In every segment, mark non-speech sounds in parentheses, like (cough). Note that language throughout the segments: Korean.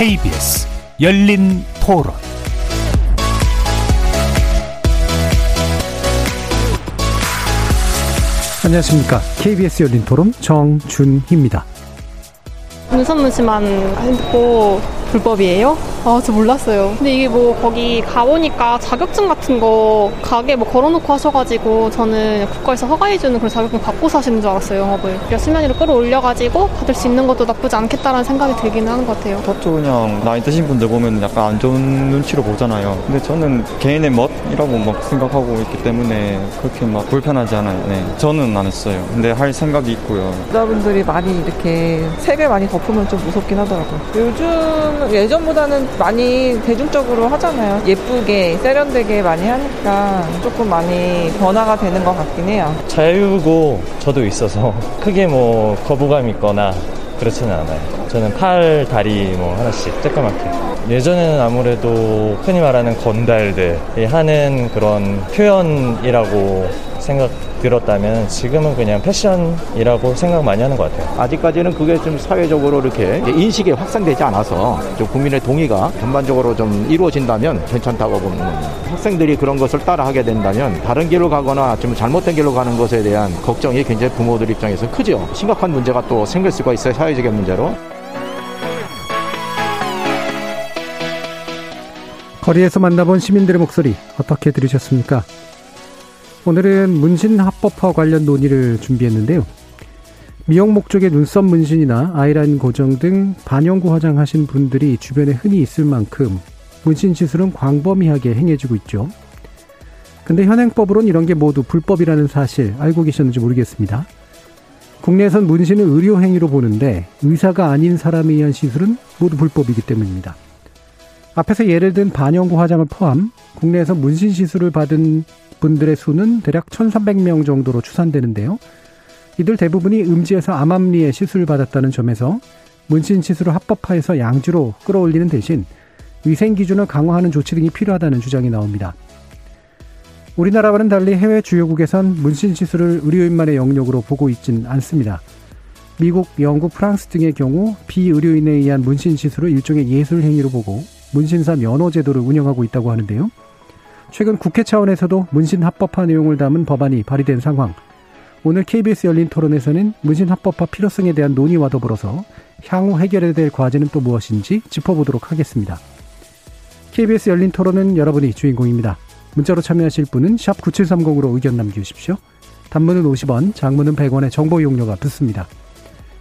KBS 열린 토론 안녕하십니까. KBS 열린 토론 정준희입니다. 문선무시만 핸드폰 불법이에요? 아, 저 몰랐어요. 근데 이게 뭐 거기 가보니까 자격증 같은 거 가게 뭐 걸어놓고 하셔가지고 저는 국가에서 허가해주는 그런 자격증 받고 사시는 줄 알았어요, 영업을. 수면 위로 끌어올려가지고 받을 수 있는 것도 나쁘지 않겠다라는 생각이 들기는 하는 것 같아요. 타투 그냥 나이 드신 분들 보면 약간 안 좋은 눈치로 보잖아요. 근데 저는 개인의 멋이라고 막 생각하고 있기 때문에 그렇게 막 불편하지 않아요. 네. 저는 안 했어요. 근데 할 생각이 있고요. 여자분들이 많이 이렇게 색을 많이 덮으면 좀 무섭긴 하더라고요. 요즘 예전보다는 많이 대중적으로 하잖아요. 예쁘게 세련되게 많이 하니까 조금 많이 변화가 되는 것 같긴 해요. 자유고 저도 있어서 (laughs) 크게 뭐 거부감 있거나 그렇지는 않아요. 저는 팔, 다리 뭐 하나씩 쬐까맣게. 예전에는 아무래도 흔히 말하는 건달들이 하는 그런 표현이라고 생각 들었다면 지금은 그냥 패션이라고 생각 많이 하는 것 같아요. 아직까지는 그게 좀 사회적으로 이렇게 인식이 확산되지 않아서 좀 국민의 동의가 전반적으로 좀 이루어진다면 괜찮다고 보는 겁니다. 학생들이 그런 것을 따라하게 된다면 다른 길로 가거나 좀 잘못된 길로 가는 것에 대한 걱정이 굉장히 부모들 입장에서 크죠. 심각한 문제가 또 생길 수가 있어요. 사회적인 문제로. 거리에서 만나본 시민들의 목소리 어떻게 들으셨습니까? 오늘은 문신 합법화 관련 논의를 준비했는데요. 미용 목적의 눈썹 문신이나 아이라인 고정 등 반영구 화장하신 분들이 주변에 흔히 있을 만큼 문신 시술은 광범위하게 행해지고 있죠. 근데 현행법으론 이런 게 모두 불법이라는 사실 알고 계셨는지 모르겠습니다. 국내에선 문신을 의료 행위로 보는데 의사가 아닌 사람에 의한 시술은 모두 불법이기 때문입니다. 앞에서 예를 든 반영구 화장을 포함 국내에서 문신 시술을 받은 분들의 수는 대략 1,300명 정도로 추산되는데요. 이들 대부분이 음지에서 암암리에 시술을 받았다는 점에서 문신 시술을 합법화해서 양지로 끌어올리는 대신 위생 기준을 강화하는 조치 등이 필요하다는 주장이 나옵니다. 우리나라와는 달리 해외 주요국에선 문신 시술을 의료인만의 영역으로 보고 있진 않습니다. 미국, 영국, 프랑스 등의 경우 비의료인에 의한 문신 시술을 일종의 예술 행위로 보고 문신사 면허 제도를 운영하고 있다고 하는데요. 최근 국회 차원에서도 문신 합법화 내용을 담은 법안이 발의된 상황. 오늘 KBS 열린 토론에서는 문신 합법화 필요성에 대한 논의와 더불어서 향후 해결해야 될 과제는 또 무엇인지 짚어보도록 하겠습니다. KBS 열린 토론은 여러분이 주인공입니다. 문자로 참여하실 분은 9730으로 의견 남겨주십시오. 단문은 50원, 장문은 100원의 정보 이용료가 붙습니다.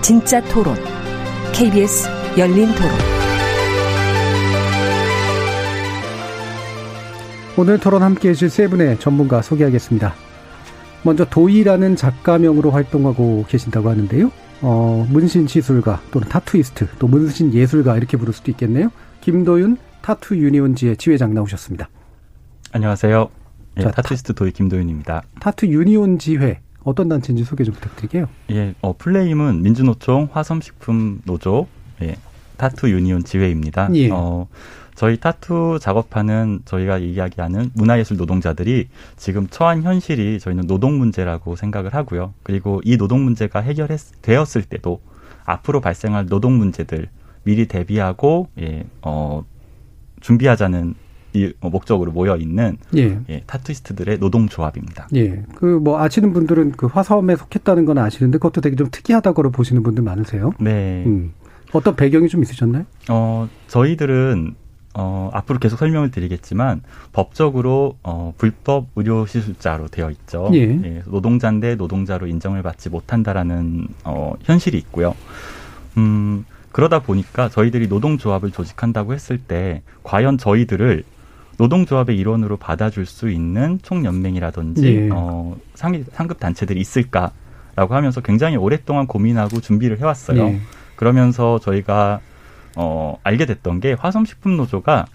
진짜 토론, KBS 열린 토론. 오늘 토론 함께 해주실 세 분의 전문가 소개하겠습니다. 먼저 도이라는 작가명으로 활동하고 계신다고 하는데요. 어, 문신 시술가 또는 타투이스트 또 문신 예술가 이렇게 부를 수도 있겠네요. 김도윤 타투 유니온지회 지회장 나오셨습니다. 안녕하세요. 예, 자, 타투이스트 도이 김도윤입니다. 타투 유니온 지회 어떤 단체인지 소개 좀 부탁드릴게요. 예, 어, full name은 민주노총 화섬식품 노조 예, 타투 유니온 지회입니다. 예. 어, 저희 타투 작업하는 저희가 이야기하는 문화예술 노동자들이 지금 처한 현실이 저희는 노동 문제라고 생각을 하고요. 그리고 이 노동 문제가 해결되었을 때도 앞으로 발생할 노동 문제들 미리 대비하고 예, 어, 준비하자는 이 목적으로 모여 있는 예. 예, 타투이스트들의 노동 조합입니다. 예. 그 뭐 아시는 분들은 그 화섬에 속했다는 건 아시는데 그것도 되게 좀 특이하다고 보시는 분들 많으세요. 네. 음. 어떤 배경이 좀 있으셨나요? 어, 저희들은 어, 앞으로 계속 설명을 드리겠지만 법적으로 어, 불법 의료 시술자로 되어 있죠. 예. 노동자인데 노동자로 인정을 받지 못한다라는 어, 현실이 있고요. 음, 그러다 보니까 저희들이 노동조합을 조직한다고 했을 때 과연 저희들을 노동조합의 일원으로 받아줄 수 있는 총연맹이라든지 예. 어, 상위, 상급 단체들이 있을까라고 하면서 굉장히 오랫동안 고민하고 준비를 해왔어요. 예. 그러면서 저희가 어, 알게 됐던 게 화성식품 노조가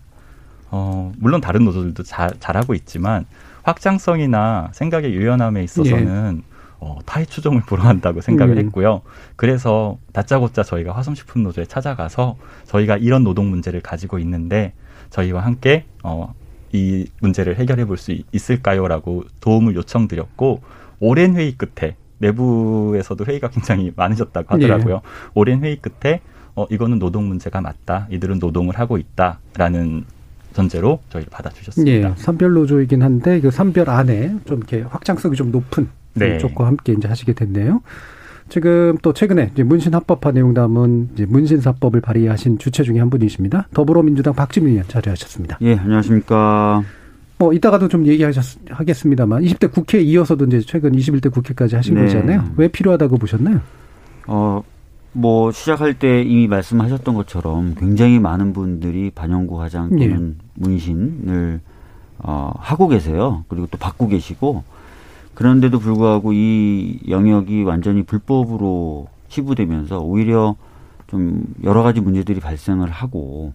어, 물론 다른 노조들도 잘, 잘하고 있지만 확장성이나 생각의 유연함에 있어서는 예. 어, 타의 추종을 (laughs) 불허한다고 생각을 음. 했고요. 그래서 다짜고짜 저희가 화성식품 노조에 찾아가서 저희가 이런 노동 문제를 가지고 있는데 저희와 함께 어, 이 문제를 해결해 볼 수 있을까요?라고 도움을 요청드렸고 오랜 회의 끝에 내부에서도 회의가 굉장히 많으셨다고 하더라고요. 예. 오랜 회의 끝에 어, 이거는 노동 문제가 맞다. 이들은 노동을 하고 있다라는 전제로 저희를 받아주셨습니다. 예, 산별 노조이긴 한데 그 산별 안에 좀 이렇게 확장성이 좀 높은 네. 쪽과 함께 이제 하시게 됐네요. 지금 또 최근에 문신 합법화 내용 담은 문신사법을 발의하신 주체 중에 한 분이십니다. 더불어민주당 박지민 의원 자리하셨습니다. 예, 안녕하십니까. 뭐 이따가도 좀 얘기하겠습니다.만 20대 국회 이어서도 이제 최근 21대 국회까지 하신 네. 거잖아요. 왜 필요하다고 보셨나요? 어, 뭐 시작할 때 이미 말씀하셨던 것처럼 굉장히 많은 분들이 반영구 화장 또는 예. 문신을 어, 하고 계세요. 그리고 또 받고 계시고 그런데도 불구하고 이 영역이 완전히 불법으로 치부되면서 오히려 좀 여러 가지 문제들이 발생을 하고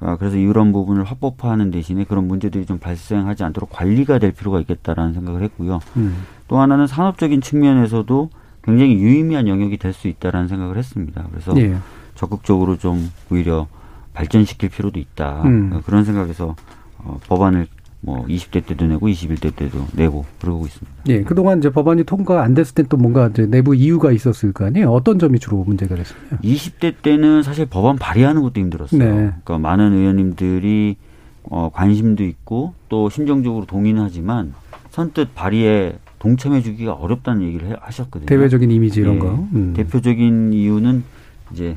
아, 그래서 이런 부분을 합법화하는 대신에 그런 문제들이 좀 발생하지 않도록 관리가 될 필요가 있겠다라는 생각을 했고요. 음. 또 하나는 산업적인 측면에서도 굉장히 유의미한 영역이 될 수 있다라는 생각을 했습니다. 그래서 예. 적극적으로 좀 오히려 발전시킬 필요도 있다. 음. 그런 생각에서 어, 법안을 뭐 20대 때도 내고 21대 때도 내고 그러고 있습니다. 예, 그동안 이제 법안이 통과 안 됐을 때 또 뭔가 이제 내부 이유가 있었을 거 아니에요? 어떤 점이 주로 문제가 됐습니까? 20대 때는 사실 법안 발의하는 것도 힘들었어요. 네. 그러니까 많은 의원님들이 어, 관심도 있고 또 심정적으로 동의는 하지만 선뜻 발의에 동참해주기가 어렵다는 얘기를 하셨거든요. 대외적인 이미지 이런 네. 거. 음. 대표적인 이유는 이제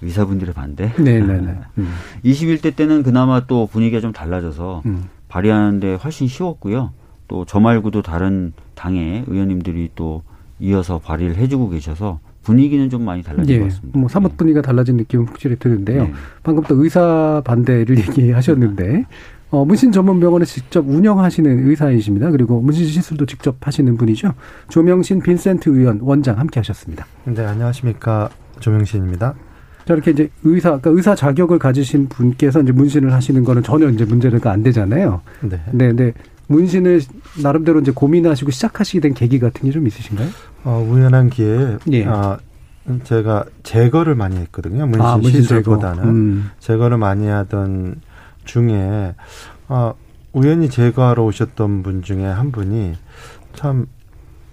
의사분들의 반대. 네네네. 네, 음. (laughs) 21대 때는 그나마 또 분위기가 좀 달라져서 음. 발의하는데 훨씬 쉬웠고요. 또 저 말고도 다른 당의 의원님들이 또 이어서 발의를 해주고 계셔서 분위기는 좀 많이 달라진 예, 것 같습니다. 뭐 사뭇 네. 분위기가 달라진 느낌은 확실히 드는데요. 네. 방금 또 의사 반대를 (laughs) 얘기하셨는데 어, 문신 전문 병원에 직접 운영하시는 의사이십니다. 그리고 문신 시술도 직접 하시는 분이죠. 조명신 빈센트 의원 원장 함께 하셨습니다. 네, 안녕하십니까. 조명신입니다. 저렇게 이제 의사, 그러니까 의사 자격을 가지신 분께서 이제 문신을 하시는 거는 전혀 이제 문제가 안 되잖아요. 네. 네, 네. 문신을 나름대로 이제 고민하시고 시작하시게 된 계기 같은 게 좀 있으신가요? 어, 우연한 기회에 예. 아, 제가 제거를 많이 했거든요. 문신, 아, 문신 시술보다는 제거. 음. 제거를 많이 하던 중에 아, 우연히 제거하러 오셨던 분 중에 한 분이 참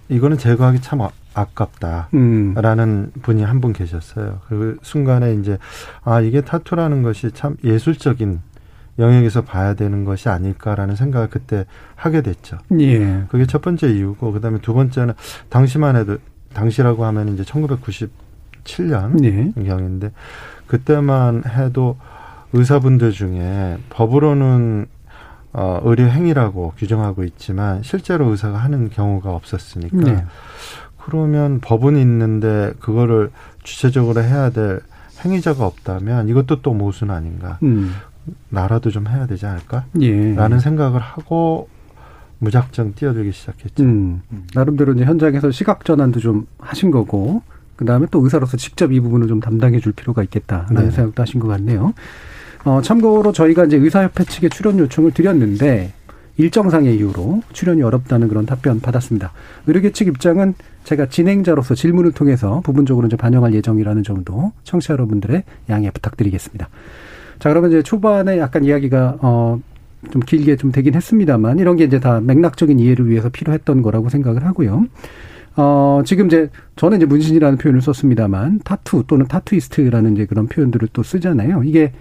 이거는 제거하기 참 아깝다라는 음. 분이 한 분 계셨어요. 그 순간에 이제 아 이게 타투라는 것이 참 예술적인 영역에서 봐야 되는 것이 아닐까라는 생각을 그때 하게 됐죠. 예. 그게 첫 번째 이유고 그다음에 두 번째는 당시만 해도 당시라고 하면 이제 1997년 예. 경인데 그때만 해도 의사분들 중에 법으로는 어, 의료 행위라고 규정하고 있지만 실제로 의사가 하는 경우가 없었으니까 네. 그러면 법은 있는데 그거를 주체적으로 해야 될 행위자가 없다면 이것도 또 모순 아닌가. 음. 나라도 좀 해야 되지 않을까? 예. 라는 생각을 하고 무작정 뛰어들기 시작했죠. 음. 나름대로 이제 현장에서 시각 전환도 좀 하신 거고, 그 다음에 또 의사로서 직접 이 부분을 좀 담당해 줄 필요가 있겠다라는 네. 생각도 하신 것 같네요. 어, 참고로 저희가 이제 의사협회 측에 출연 요청을 드렸는데, 일정상의 이유로 출연이 어렵다는 그런 답변 받았습니다. 의료계 측 입장은 제가 진행자로서 질문을 통해서 부분적으로 이제 반영할 예정이라는 점도 청취자 여러분들의 양해 부탁드리겠습니다. 자, 그러면 이제 초반에 약간 이야기가 어, 좀 길게 좀 되긴 했습니다만 이런 게 이제 다 맥락적인 이해를 위해서 필요했던 거라고 생각을 하고요. 어, 지금 이제 저는 이제 문신이라는 표현을 썼습니다만 타투 또는 타투이스트라는 이제 그런 표현들을 또 쓰잖아요. 이게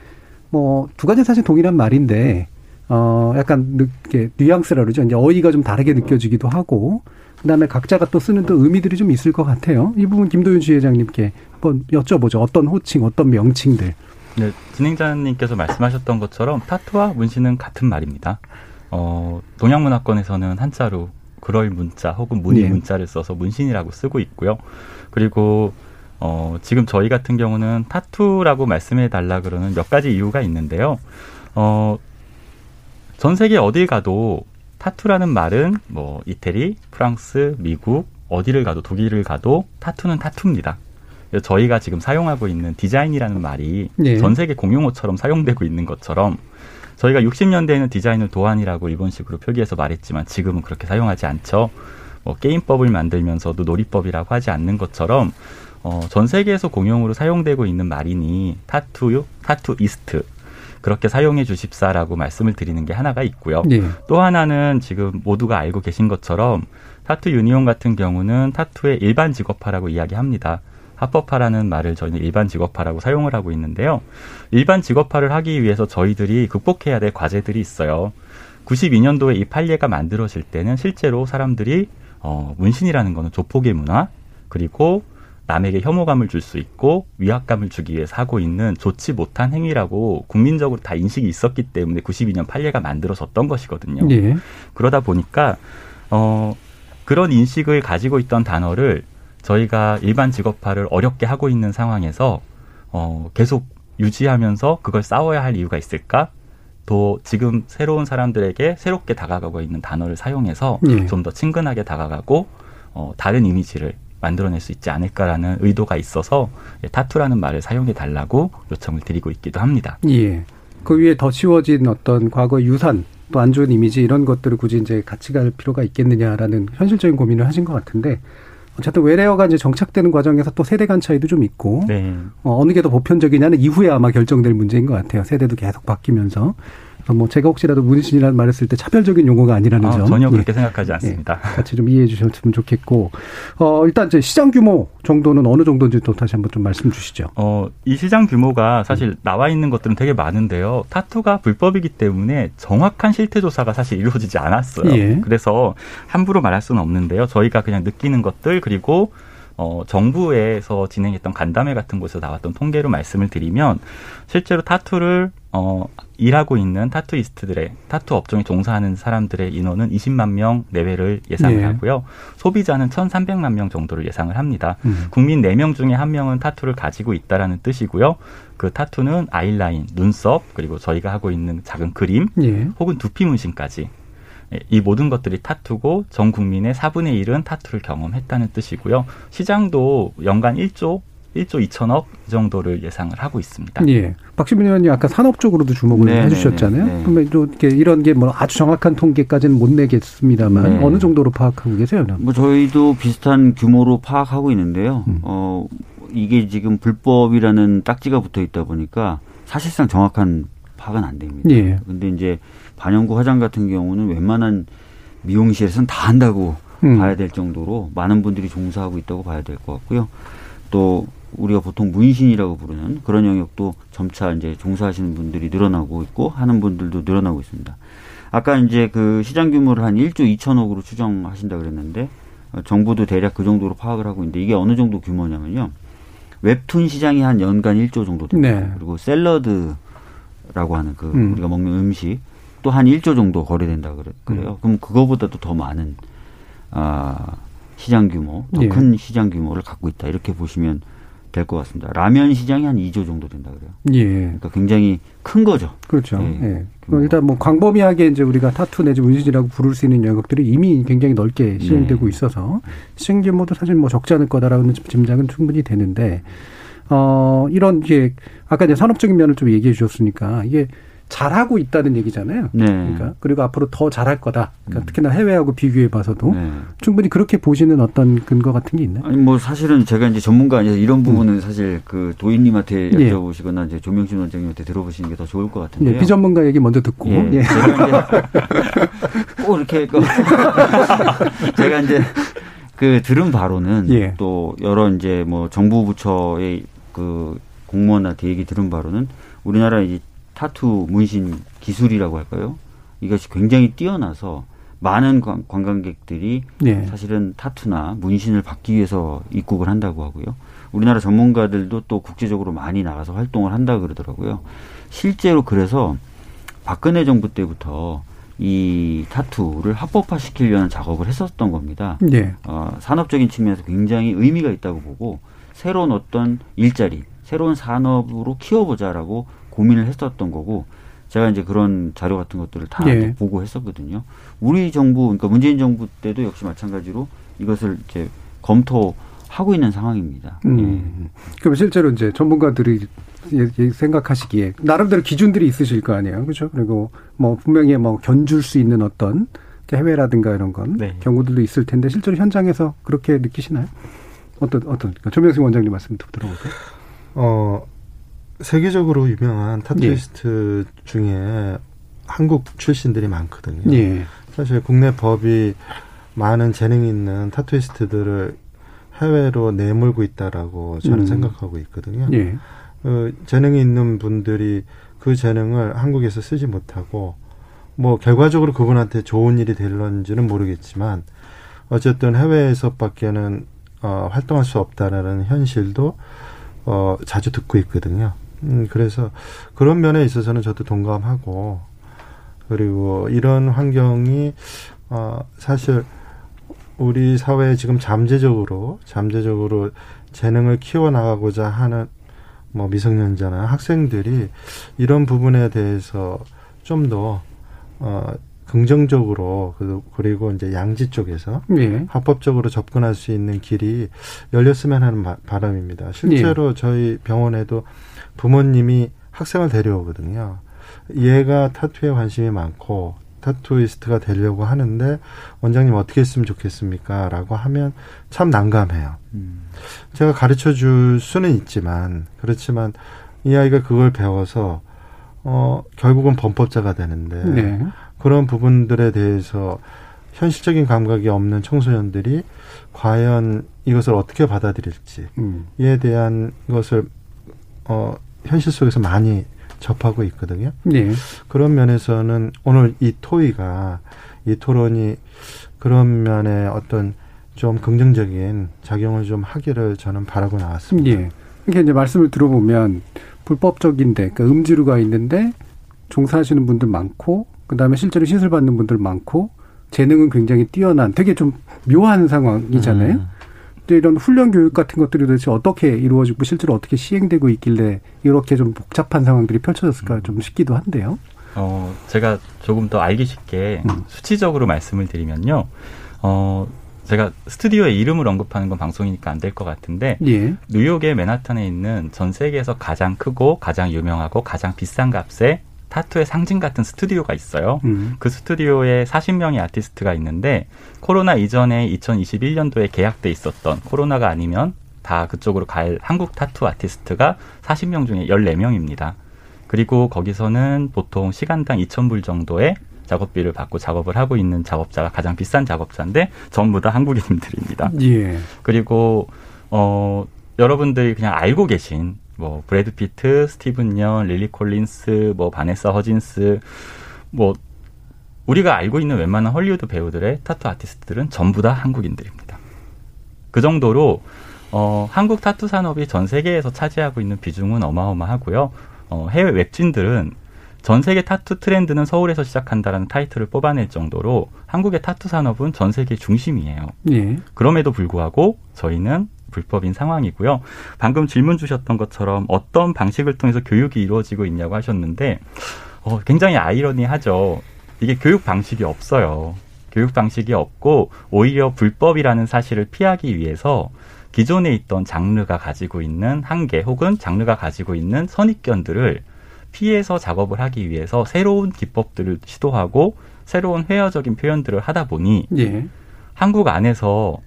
뭐 두 가지 사실 동일한 말인데 어, 약간 이렇게 뉘앙스라 그러죠. 이제 어휘가 좀 다르게 느껴지기도 하고, 그 다음에 각자가 또 쓰는 또 의미들이 좀 있을 것 같아요. 이 부분 김도윤 지회장님께 한번 여쭤보죠. 어떤 호칭, 어떤 명칭들. 네, 진행자님께서 말씀하셨던 것처럼 타투와 문신은 같은 말입니다. 어, 동양 문화권에서는 한자로 그럴 문자 혹은 문의 네. 문자를 써서 문신이라고 쓰고 있고요. 그리고 어, 지금 저희 같은 경우는 타투라고 말씀해 달라 그러는 몇 가지 이유가 있는데요. 어, 전 세계 어딜 가도 타투라는 말은 뭐 이태리, 프랑스, 미국 어디를 가도 독일을 가도 타투는 타투입니다. 저희가 지금 사용하고 있는 디자인이라는 말이 예. 전 세계 공용어처럼 사용되고 있는 것처럼 저희가 60년대에는 디자인을 도안이라고 일본식으로 표기해서 말했지만 지금은 그렇게 사용하지 않죠. 뭐 게임법을 만들면서도 놀이법이라고 하지 않는 것처럼 어, 전 세계에서 공용으로 사용되고 있는 말이니 타투, 타투이스트 그렇게 사용해 주십사라고 말씀을 드리는 게 하나가 있고요. 네. 또 하나는 지금 모두가 알고 계신 것처럼 타투 유니온 같은 경우는 타투의 일반 직업화라고 이야기합니다. 합법화라는 말을 저희는 일반 직업화라고 사용을 하고 있는데요. 일반 직업화를 하기 위해서 저희들이 극복해야 될 과제들이 있어요. 92년도에 이 판례가 만들어질 때는 실제로 사람들이 어, 문신이라는 거는 조폭의 문화 그리고 남에게 혐오감을 줄 수 있고 위압감을 주기 위해서 하고 있는 좋지 못한 행위라고 국민적으로 다 인식이 있었기 때문에 92년 판례가 만들어졌던 것이거든요. 네. 그러다 보니까 어 그런 인식을 가지고 있던 단어를 저희가 일반 직업화를 어렵게 하고 있는 상황에서 어 계속 유지하면서 그걸 싸워야 할 이유가 있을까? 또 지금 새로운 사람들에게 새롭게 다가가고 있는 단어를 사용해서 네. 좀더 친근하게 다가가고 어, 다른 이미지를 만들어낼 수 있지 않을까라는 의도가 있어서 예, 타투라는 말을 사용해 달라고 요청을 드리고 있기도 합니다. 예. 그 위에 더 씌워진 어떤 과거 유산 또 안 좋은 이미지 이런 것들을 굳이 이제 같이 갈 필요가 있겠느냐라는 현실적인 고민을 하신 것 같은데 어쨌든 외래어가 이제 정착되는 과정에서 또 세대 간 차이도 좀 있고 네. 어, 어느 게 더 보편적이냐는 이후에 아마 결정될 문제인 것 같아요. 세대도 계속 바뀌면서 뭐 제가 혹시라도 문신이라는 말을 쓸 때 차별적인 용어가 아니라는 아, 점 전혀 그렇게 예. 생각하지 않습니다. 예. 같이 좀 이해해 주셨으면 좋겠고 어 일단 이제 시장 규모 정도는 어느 정도인지 또 다시 한번 좀 말씀 주시죠. 어 이 시장 규모가 사실 음. 나와 있는 것들은 되게 많은데요. 타투가 불법이기 때문에 정확한 실태 조사가 사실 이루어지지 않았어요. 예. 그래서 함부로 말할 수는 없는데요. 저희가 그냥 느끼는 것들 그리고 어, 정부에서 진행했던 간담회 같은 곳에서 나왔던 통계로 말씀을 드리면 실제로 타투를 어, 일하고 있는 타투이스트들의 타투 업종에 종사하는 사람들의 인원은 20만 명 내외를 예상을 네. 하고요. 소비자는 1,300만 명 정도를 예상을 합니다. 음. 국민 4명 중에 1명은 타투를 가지고 있다라는 뜻이고요. 그 타투는 아이라인, 눈썹, 그리고 저희가 하고 있는 작은 그림, 네. 혹은 두피 문신까지 예, 이 모든 것들이 타투고 전 국민의 4분의 1은 타투를 경험했다는 뜻이고요. 시장도 연간 1조 1조 2천억 정도를 예상을 하고 있습니다. 예. 박시민 의원님 아까 산업 쪽으로도 주목을 네, 해주셨잖아요. 네, 네. 그러면 또 이렇게 이런 게 뭐 아주 정확한 통계까지는 못 내겠습니다만 네. 어느 정도로 파악하고 계세요? 뭐 저희도 비슷한 규모로 파악하고 있는데요. 음. 어 이게 지금 불법이라는 딱지가 붙어 있다 보니까 사실상 정확한 파악은 안 됩니다. 예. 근데 이제 반영구 화장 같은 경우는 웬만한 미용실에서는 다 한다고 음. 봐야 될 정도로 많은 분들이 종사하고 있다고 봐야 될 것 같고요. 또 우리가 보통 문신이라고 부르는 그런 영역도 점차 이제 종사하시는 분들이 늘어나고 있고 하는 분들도 늘어나고 있습니다. 아까 이제 그 시장 규모를 한 1조 2천억으로 추정하신다 그랬는데 어, 정부도 대략 그 정도로 파악을 하고 있는데 이게 어느 정도 규모냐면요. 웹툰 시장이 한 연간 1조 정도 됩니다. 네. 그리고 샐러드라고 하는 그 음. 우리가 먹는 음식 또 한 1조 정도 거래된다 그래, 그래요. 음. 그럼 그거보다도 더 많은 아 시장 규모, 더큰 예. 시장 규모를 갖고 있다. 이렇게 보시면 될 것 같습니다. 라면 시장이 한 2조 정도 된다 그래요. 예. 그러니까 굉장히 큰 거죠. 그렇죠. 예. 예. 일단 뭐 광범위하게 이제 우리가 타투 내지 문신이라고 부를 수 있는 영역들이 이미 굉장히 넓게 시행되고 네. 있어서 시행 규모도 사실 뭐 적지 않을 거다라는 짐작은 충분히 되는데 어 이런 게 아까 이제 산업적인 면을 좀 얘기해 주셨으니까 이게 잘하고 있다는 얘기잖아요. 네. 그러니까 그리고 앞으로 더 잘할 거다. 그러니까 음. 특히나 해외하고 비교해 봐서도 네. 충분히 그렇게 보시는 어떤 근거 같은 게 있나요? 아니 뭐 사실은 제가 이제 전문가 아니라 이런 부분은 음. 사실 그 도인님한테 예. 여쭤보시거나 예. 이제 조명신 원장님한테 들어보시는 게 더 좋을 것 같은데요. 예, 비전문가 얘기 먼저 듣고 예. 예. 제가 이제 (laughs) 꼭 이렇게 (laughs) 제가 이제 그 들은 바로는 예. 또 여러 이제 뭐 정부 부처의 그 공무원한테 얘기 들은 바로는 우리나라 이제 타투 문신 기술이라고 할까요? 이것이 굉장히 뛰어나서 많은 관광객들이 네. 사실은 타투나 문신을 받기 위해서 입국을 한다고 하고요. 우리나라 전문가들도 또 국제적으로 많이 나가서 활동을 한다 그러더라고요. 실제로 그래서 박근혜 정부 때부터 이 타투를 합법화 시키려는 작업을 했었던 겁니다. 네. 어, 산업적인 측면에서 굉장히 의미가 있다고 보고 새로운 어떤 일자리, 새로운 산업으로 키워보자라고 고민을 했었던 거고 제가 이제 그런 자료 같은 것들을 다 예. 보고 했었거든요. 우리 정부 그러니까 문재인 정부 때도 역시 마찬가지로 이것을 이제 검토 하고 있는 상황입니다. 음. 예. 그럼 실제로 이제 전문가들이 생각하시기에 나름대로 기준들이 있으실 거 아니에요, 그렇죠? 그리고 뭐 분명히 뭐 견줄 수 있는 어떤 해외라든가 이런 건 네. 경우들도 있을 텐데 실제로 현장에서 그렇게 느끼시나요? 어떤 어떤 그러니까 조명승 원장님 말씀 들어볼까요? 어 세계적으로 유명한 타투이스트 예. 중에 한국 출신들이 많거든요. 예. 사실 국내 법이 많은 재능 있는 타투이스트들을 해외로 내몰고 있다라고 저는 음. 생각하고 있거든요. 예. 그 재능이 있는 분들이 그 재능을 한국에서 쓰지 못하고 뭐 결과적으로 그분한테 좋은 일이 될런지는 모르겠지만 어쨌든 해외에서밖에는 어, 활동할 수 없다라는 현실도 어, 자주 듣고 있거든요. 음, 그래서 그런 면에 있어서는 저도 동감하고 그리고 이런 환경이 어, 사실 우리 사회에 지금 잠재적으로 잠재적으로 재능을 키워 나가고자 하는 뭐 미성년자나 학생들이 이런 부분에 대해서 좀 더 어, 긍정적으로 그리고 이제 양지 쪽에서 예. 합법적으로 접근할 수 있는 길이 열렸으면 하는 바람입니다. 실제로 예. 저희 병원에도 부모님이 학생을 데려오거든요. 얘가 타투에 관심이 많고 타투이스트가 되려고 하는데 원장님 어떻게 했으면 좋겠습니까? 라고 하면 참 난감해요. 음. 제가 가르쳐 줄 수는 있지만 그렇지만 이 아이가 그걸 배워서 어 결국은 범법자가 되는데 네. 그런 부분들에 대해서 현실적인 감각이 없는 청소년들이 과연 이것을 어떻게 받아들일지에 음. 대한 것을 어 현실 속에서 많이 접하고 있거든요. 네. 그런 면에서는 오늘 이 토의가 이 토론이 그런 면에 어떤 좀 긍정적인 작용을 좀 하기를 저는 바라고 나왔습니다. 예. 그러니까 이제 말씀을 들어보면 불법적인데 그러니까 음지루가 있는데 종사하시는 분들 많고 그다음에 실제로 시술 받는 분들 많고 재능은 굉장히 뛰어난 되게 좀 묘한 상황이잖아요. 음. 이런 훈련 교육 같은 것들이 도대체 어떻게 이루어지고 실제로 어떻게 시행되고 있길래 이렇게 좀 복잡한 상황들이 펼쳐졌을까 음. 좀 싶기도 한데요. 어, 제가 조금 더 알기 쉽게 음. 수치적으로 말씀을 드리면요. 어, 제가 스튜디오의 이름을 언급하는 건 방송이니까 안 될 것 같은데 예. 뉴욕의 맨하탄에 있는 전 세계에서 가장 크고 가장 유명하고 가장 비싼 값의 타투의 상징 같은 스튜디오가 있어요. 음. 그 스튜디오에 40명의 아티스트가 있는데 코로나 이전에 2021년도에 계약돼 있었던 코로나가 아니면 다 그쪽으로 갈 한국 타투 아티스트가 40명 중에 14명입니다. 그리고 거기서는 보통 시간당 2,000불 정도의 작업비를 받고 작업을 하고 있는 작업자가 가장 비싼 작업자인데 전부 다 한국인들입니다. 예. 그리고 어 여러분들이 그냥 알고 계신 뭐 브래드 피트, 스티븐 연, 릴리 콜린스, 뭐 바네사 허진스, 뭐 우리가 알고 있는 웬만한 헐리우드 배우들의 타투 아티스트들은 전부 다 한국인들입니다. 그 정도로 어, 한국 타투 산업이 전 세계에서 차지하고 있는 비중은 어마어마하고요. 어, 해외 웹진들은 전 세계 타투 트렌드는 서울에서 시작한다라는 타이틀을 뽑아낼 정도로 한국의 타투 산업은 전 세계 중심이에요. 예. 그럼에도 불구하고 저희는 불법인 상황이고요. 방금 질문 주셨던 것처럼 어떤 방식을 통해서 교육이 이루어지고 있냐고 하셨는데 어, 굉장히 아이러니하죠. 이게 교육 방식이 없어요. 교육 방식이 없고 오히려 불법이라는 사실을 피하기 위해서 기존에 있던 장르가 가지고 있는 한계 혹은 장르가 가지고 있는 선입견들을 피해서 작업을 하기 위해서 새로운 기법들을 시도하고 새로운 회화적인 표현들을 하다 보니 예. 한국 안에서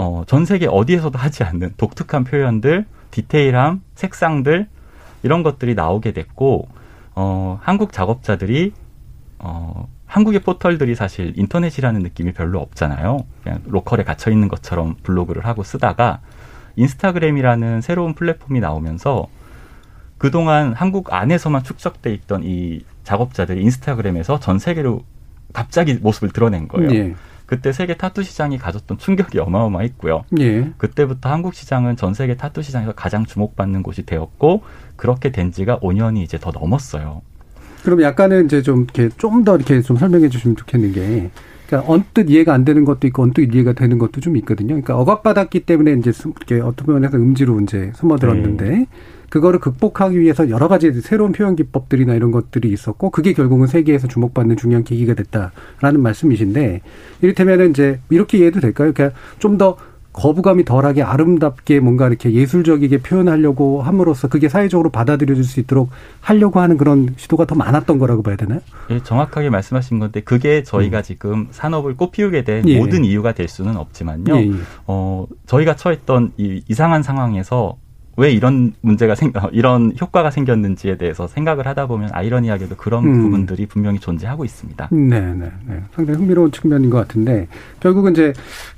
어, 전 세계 어디에서도 하지 않는 독특한 표현들, 디테일함, 색상들 이런 것들이 나오게 됐고 어, 한국 작업자들이 어, 한국의 포털들이 사실 인터넷이라는 느낌이 별로 없잖아요. 그냥 로컬에 갇혀 있는 것처럼 블로그를 하고 쓰다가 인스타그램이라는 새로운 플랫폼이 나오면서 그동안 한국 안에서만 축적돼 있던 이 작업자들이 인스타그램에서 전 세계로 갑자기 모습을 드러낸 거예요. 예. 그때 세계 타투 시장이 가졌던 충격이 어마어마했고요. 예. 그때부터 한국 시장은 전 세계 타투 시장에서 가장 주목받는 곳이 되었고 그렇게 된 지가 5년이 이제 더 넘었어요. 그럼 약간은 이제 좀 이렇게 좀 더 이렇게 좀 설명해 주시면 좋겠는 게 그러니까 언뜻 이해가 안 되는 것도 있고 언뜻 이해가 되는 것도 좀 있거든요. 그러니까 억압받았기 때문에 이제 이렇게 어떤 면에서 음지로 이제 숨어들었는데 네. 그거를 극복하기 위해서 여러 가지 새로운 표현 기법들이나 이런 것들이 있었고 그게 결국은 세계에서 주목받는 중요한 계기가 됐다라는 말씀이신데 이를테면은 이제 이렇게 이해도 될까요? 그러니까 좀 더 거부감이 덜하게 아름답게 뭔가 이렇게 예술적이게 표현하려고 함으로써 그게 사회적으로 받아들여질 수 있도록 하려고 하는 그런 시도가 더 많았던 거라고 봐야 되나요? 예, 정확하게 말씀하신 건데 그게 저희가 음. 지금 산업을 꽃피우게 된 예. 모든 이유가 될 수는 없지만요. 예, 예. 어, 저희가 처했던 이 이상한 상황에서 왜 이런 문제가 생 어, 이런 효과가 생겼는지에 대해서 생각을 하다 보면 아이러니하게도 그런 음. 부분들이 분명히 존재하고 있습니다. 네, 네, 네. 상당히 흥미로운 측면인 것 같은데 결국은 이제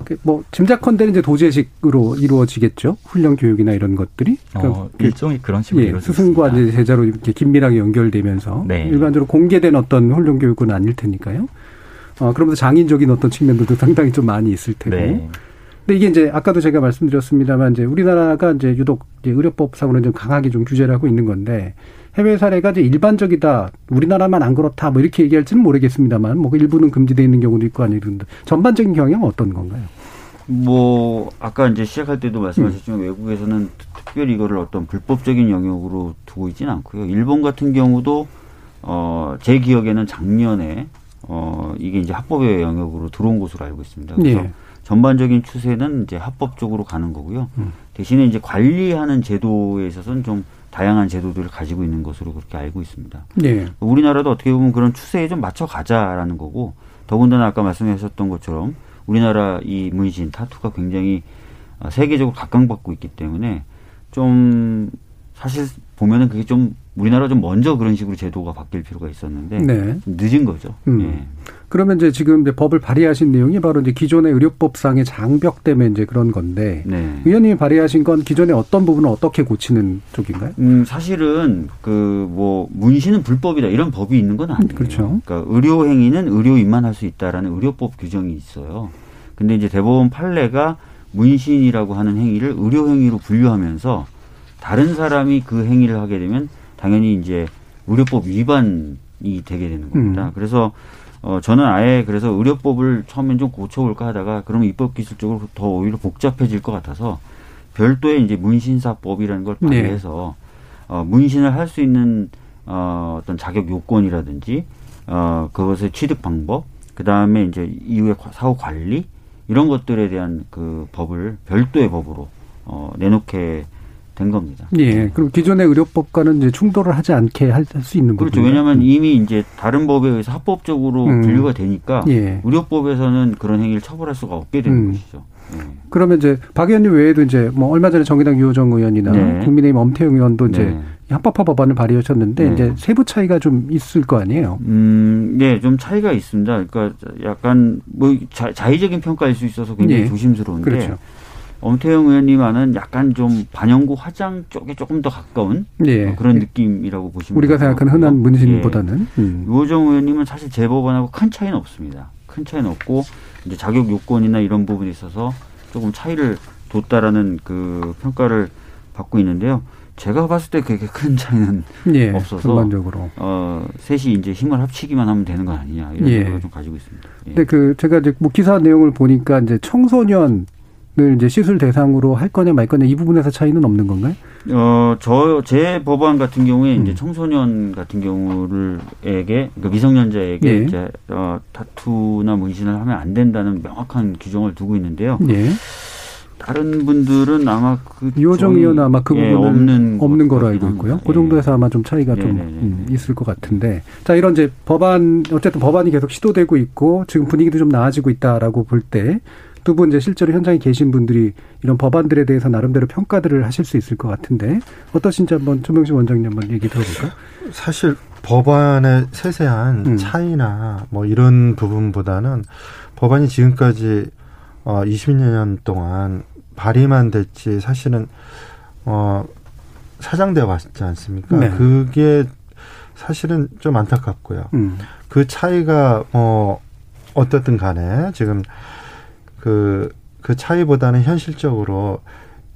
그뭐 짐작컨대 이제 도제식으로 이루어지겠죠. 훈련 교육이나 이런 것들이 그러니까 어, 그 일종의 그런 식으로 예, 스승과 이제 제자로 이렇게 긴밀하게 연결되면서 네. 일반적으로 공개된 어떤 훈련 교육은 아닐 테니까요. 어, 그러면서 장인적인 어떤 측면들도 상당히 좀 많이 있을 테고. 네. 근데 이게 이제 아까도 제가 말씀드렸습니다만 이제 우리나라가 이제 유독 이제 의료법상으로는 좀 강하게 좀 규제를 하고 있는 건데 해외 사례가 이제 일반적이다. 우리나라만 안 그렇다. 뭐 이렇게 얘기할지는 모르겠습니다만 뭐 일부는 금지되어 있는 경우도 있고 아니던데 전반적인 경향은 어떤 건가요? 뭐 아까 이제 시작할 때도 말씀하셨지만 음. 외국에서는 특별히 이거를 어떤 불법적인 영역으로 두고 있지는 않고요. 일본 같은 경우도 어 제 기억에는 작년에 어 이게 이제 합법의 영역으로 들어온 것으로 알고 있습니다. 그래서 예. 전반적인 추세는 이제 합법 적으로 가는 거고요. 음. 대신에 이제 관리하는 제도에 있어서는 좀 다양한 제도들을 가지고 있는 것으로 그렇게 알고 있습니다. 네. 우리나라도 어떻게 보면 그런 추세에 좀 맞춰 가자라는 거고 더군다나 아까 말씀하셨던 것처럼 우리나라 이 문신 타투가 굉장히 세계적으로 각광받고 있기 때문에 좀 사실 보면은 그게 좀 우리나라 좀 먼저 그런 식으로 제도가 바뀔 필요가 있었는데 네. 늦은 거죠. 음. 예. 그러면 이제 지금 이제 법을 발의하신 내용이 바로 이제 기존의 의료법상의 장벽 때문에 이제 그런 건데 네. 의원님이 발의하신 건 기존의 어떤 부분을 어떻게 고치는 쪽인가요? 음, 사실은 그 뭐 문신은 불법이다 이런 법이 있는 건 아니에요. 그렇죠. 그러니까 의료 행위는 의료인만 할 수 있다라는 의료법 규정이 있어요. 근데 이제 대법원 판례가 문신이라고 하는 행위를 의료 행위로 분류하면서 다른 사람이 그 행위를 하게 되면 당연히 이제 의료법 위반이 되게 되는 겁니다. 음. 그래서 어, 저는 아예 그래서 의료법을 처음엔 좀 고쳐볼까 하다가 그러면 입법 기술적으로 더 오히려 복잡해질 것 같아서 별도의 이제 문신사법이라는 걸 발의해서 네. 어, 문신을 할 수 있는 어, 어떤 자격 요건이라든지 어, 그것의 취득 방법, 그 다음에 이제 이후의 사후 관리 이런 것들에 대한 그 법을 별도의 법으로 어, 내놓게 된 겁니다. 예. 그럼 기존의 의료법과는 이제 충돌을 하지 않게 할 수 있는 그렇죠. 부분이요? 왜냐하면 이미 이제 다른 법에 의해서 합법적으로 음. 분류가 되니까 예. 의료법에서는 그런 행위를 처벌할 수가 없게 되는 음. 것이죠. 예. 그러면 이제 박 의원님 외에도 이제 뭐 얼마 전에 정의당 유호정 의원이나 네. 국민의힘 엄태영 의원도 이제 네. 합법화 법안을 발의하셨는데 네. 이제 세부 차이가 좀 있을 거 아니에요? 음, 네, 좀 차이가 있습니다. 그러니까 약간 뭐 자, 자의적인 평가일 수 있어서 굉장히 예. 조심스러운데 그렇죠. 엄태영 의원님과는 약간 좀 반영구 화장 쪽에 조금 더 가까운 예. 그런 느낌이라고 보시면 우리가 생각하는 흔한 문신보다는 예. 음. 유호정 의원님은 사실 제 법안하고 큰 차이는 없습니다. 큰 차이는 없고 이제 자격 요건이나 이런 부분에 있어서 조금 차이를 뒀다라는 그 평가를 받고 있는데요. 제가 봤을 때 그렇게 큰 차이는 예, 없어서 전반적으로 어 셋이 이제 힘을 합치기만 하면 되는 거 아니냐 이런 예. 생각을 좀 가지고 있습니다. 예. 근데 그 제가 이제 뭐 기사 내용을 보니까 이제 청소년 을 이제 시술 대상으로 할 거냐 말 거냐 이 부분에서 차이는 없는 건가요? 어, 저, 제 법안 같은 경우에 음. 이제 청소년 같은 경우를에게, 그러니까 미성년자에게 예. 이제, 어, 타투나 문신을 하면 안 된다는 명확한 규정을 두고 있는데요. 예. 다른 분들은 아마 그 유호정 의원 아마 그 예, 부분은 없는, 없는 거로 알고 있고요. 그 정도에서 아마 좀 차이가 좀 음, 있을 것 같은데 자 이런 이제 법안 어쨌든 법안이 계속 시도되고 있고 지금 분위기도 좀 나아지고 있다라고 볼때 두분 이제 실제로 현장에 계신 분들이 이런 법안들에 대해서 나름대로 평가들을 하실 수 있을 것 같은데 어떠신지 한번 조명식 원장님 한번 얘기 들어볼까요? 사실 법안의 세세한 음. 차이나 뭐 이런 부분보다는 법안이 지금까지 어 20년 동안 발의만 됐지 사실은 어 사장되어 왔지 않습니까? 네. 그게 사실은 좀 안타깝고요. 음. 그 차이가 뭐 어떻든 간에 지금 그, 그 차이보다는 현실적으로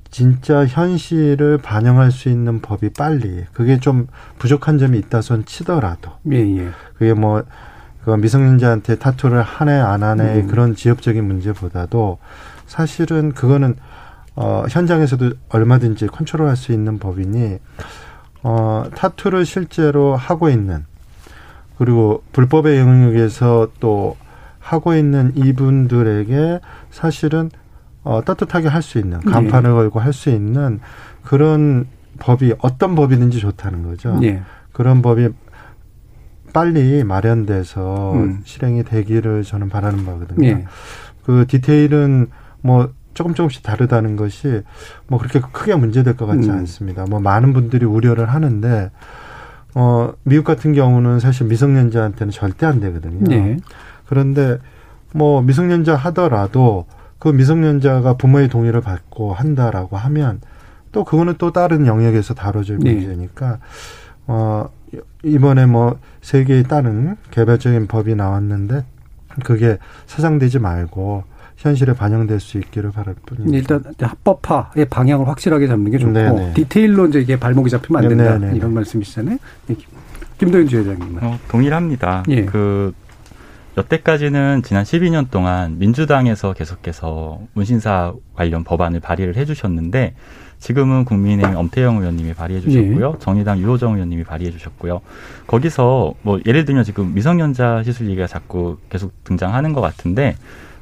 진짜 현실을 반영할 수 있는 법이 빨리 그게 좀 부족한 점이 있다 손 치더라도 예, 예. 그게 뭐그 미성년자한테 타투를 하네 안 하네 음. 그런 지역적인 문제보다도 사실은 그거는 어 현장에서도 얼마든지 컨트롤할 수 있는 법이니 어 타투를 실제로 하고 있는 그리고 불법의 영역에서 또 하고 있는 이분들에게 사실은 어, 따뜻하게 할 수 있는 간판을 네. 걸고 할 수 있는 그런 법이 어떤 법이든지 좋다는 거죠. 네. 그런 법이 빨리 마련돼서 음. 실행이 되기를 저는 바라는 바거든요. 네. 그 디테일은 뭐 조금 조금씩 다르다는 것이 뭐 그렇게 크게 문제될 것 같지 음. 않습니다. 뭐 많은 분들이 우려를 하는데 어 미국 같은 경우는 사실 미성년자한테는 절대 안 되거든요. 네. 그런데 뭐 미성년자 하더라도 그 미성년자가 부모의 동의를 받고 한다라고 하면 또 그거는 또 다른 영역에서 다뤄질 네. 문제니까 어 이번에 뭐 세계에 따른 개별적인 법이 나왔는데 그게 사장되지 말고 현실에 반영될 수 있기를 바랄 뿐입니다. 일단 합법화의 방향을 확실하게 잡는 게 좋고 네네. 디테일로 이제 이게 발목이 잡히면 안 된다 네네. 이런 말씀이시잖아요. 예, 김도윤 주회장님. 어, 동일합니다. 예. 그 여태까지는 지난 12년 동안 민주당에서 계속해서 문신사 관련 법안을 발의를 해주셨는데 지금은 국민의힘 엄태영 의원님이 발의해 주셨고요. 예. 정의당 유호정 의원님이 발의해 주셨고요. 거기서 뭐 예를 들면 지금 미성년자 시술 얘기가 자꾸 계속 등장하는 것 같은데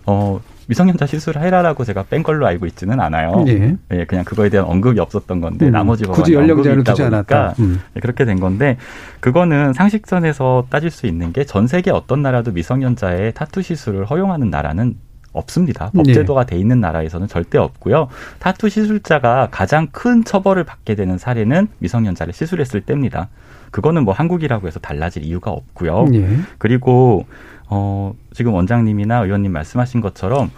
어 미성년자 시술을 해라라고 제가 뺀 걸로 알고 있지는 않아요. 예. 예 그냥 그거에 대한 언급이 없었던 건데 음. 나머지 굳이 연령제한을 두지 않았다. 음. 예, 그렇게 된 건데 그거는 상식선에서 따질 수 있는 게 전 세계 어떤 나라도 미성년자의 타투 시술을 허용하는 나라는 없습니다. 법제도가 네. 돼 있는 나라에서는 절대 없고요. 타투 시술자가 가장 큰 처벌을 받게 되는 사례는 미성년자를 시술했을 때입니다. 그거는 뭐 한국이라고 해서 달라질 이유가 없고요. 네. 그리고 어, 지금 원장님이나 의원님 말씀하신 것처럼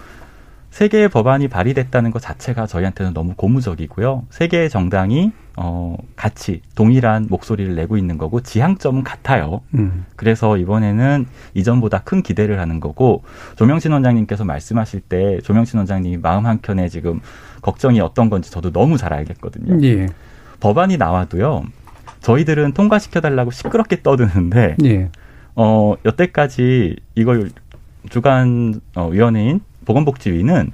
세 개의 법안이 발의됐다는 것 자체가 저희한테는 너무 고무적이고요. 세 개의 정당이 어, 같이 동일한 목소리를 내고 있는 거고 지향점은 같아요. 음. 그래서 이번에는 이전보다 큰 기대를 하는 거고 조명신 원장님께서 말씀하실 때 조명신 원장님이 마음 한켠에 지금 걱정이 어떤 건지 저도 너무 잘 알겠거든요. 예. 법안이 나와도요. 저희들은 통과시켜 달라고 시끄럽게 떠드는데 예. 어, 여태까지 이걸 주간 어, 위원회인 보건복지위는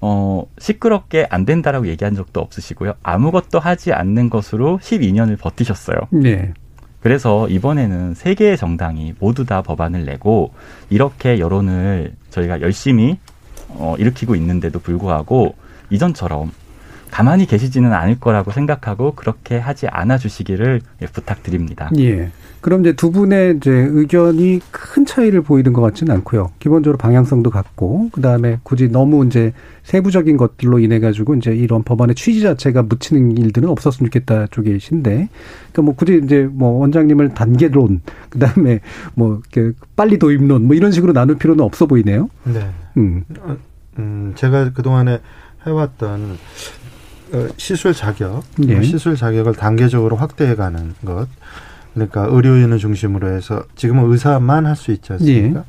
어, 시끄럽게 안 된다라고 얘기한 적도 없으시고요. 아무것도 하지 않는 것으로 12년을 버티셨어요. 네. 그래서 이번에는 세 개의 정당이 모두 다 법안을 내고 이렇게 여론을 저희가 열심히 어, 일으키고 있는데도 불구하고 이전처럼 가만히 계시지는 않을 거라고 생각하고 그렇게 하지 않아 주시기를 부탁드립니다. 예. 그럼 이제 두 분의 이제 의견이 큰 차이를 보이는 것 같지는 않고요. 기본적으로 방향성도 같고, 그 다음에 굳이 너무 이제 세부적인 것들로 인해 가지고 이제 이런 법안의 취지 자체가 묻히는 일들은 없었으면 좋겠다 쪽이신데, 그러니까 뭐 굳이 이제 뭐 원장님을 단계론, 그 다음에 뭐 빨리 도입론 뭐 이런 식으로 나눌 필요는 없어 보이네요. 네. 음, 음 제가 그 동안에 해왔던 어, 시술 자격, 예. 시술 자격을 단계적으로 확대해가는 것. 그러니까 의료인을 중심으로 해서 지금은 의사만 할 수 있지 않습니까? 예.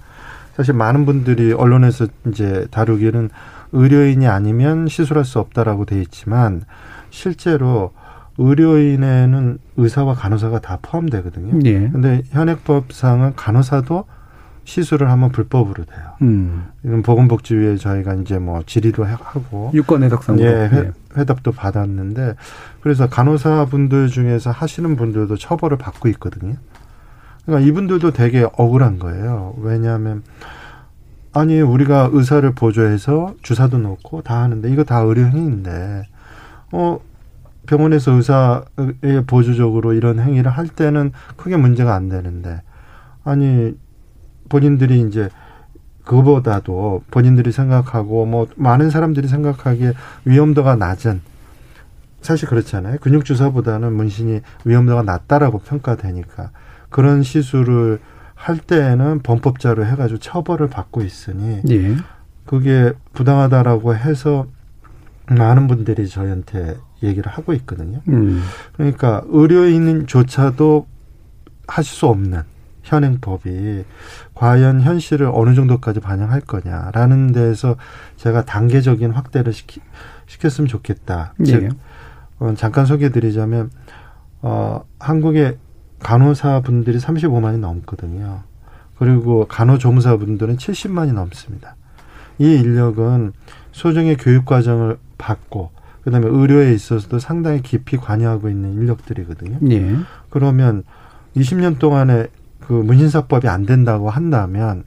사실 많은 분들이 언론에서 이제 다루기는 의료인이 아니면 시술할 수 없다라고 돼 있지만 실제로 의료인에는 의사와 간호사가 다 포함되거든요. 예. 근데 현행법상은 간호사도 시술을 하면 불법으로 돼요. 음. 이건 보건복지위에 저희가 이제 뭐 질의도 하고 유권 해석상으로 예, 회, 회답도 받았는데 그래서 간호사분들 중에서 하시는 분들도 처벌을 받고 있거든요. 그러니까 이분들도 되게 억울한 거예요. 왜냐하면 아니 우리가 의사를 보조해서 주사도 놓고 다 하는데 이거 다 의료 행위인데 어 병원에서 의사의 보조적으로 이런 행위를 할 때는 크게 문제가 안 되는데 아니 본인들이 이제 그거보다도 본인들이 생각하고 뭐 많은 사람들이 생각하기에 위험도가 낮은 사실 그렇잖아요. 근육 주사보다는 문신이 위험도가 낮다라고 평가되니까 그런 시술을 할 때에는 범법자로 해가지고 처벌을 받고 있으니 예. 그게 부당하다라고 해서 많은 분들이 저희한테 얘기를 하고 있거든요. 음. 그러니까 의료인조차도 하실 수 없는 현행법이 과연 현실을 어느 정도까지 반영할 거냐라는 데에서 제가 단계적인 확대를 시키, 시켰으면 좋겠다. 예. 즉, 어, 잠깐 소개해드리자면 어, 한국의 간호사분들이 35만이 넘거든요. 그리고 간호조무사분들은 70만이 넘습니다. 이 인력은 소정의 교육 과정을 받고 그다음에 의료에 있어서도 상당히 깊이 관여하고 있는 인력들이거든요. 예. 그러면 20년 동안에 그 문신사법이 안 된다고 한다면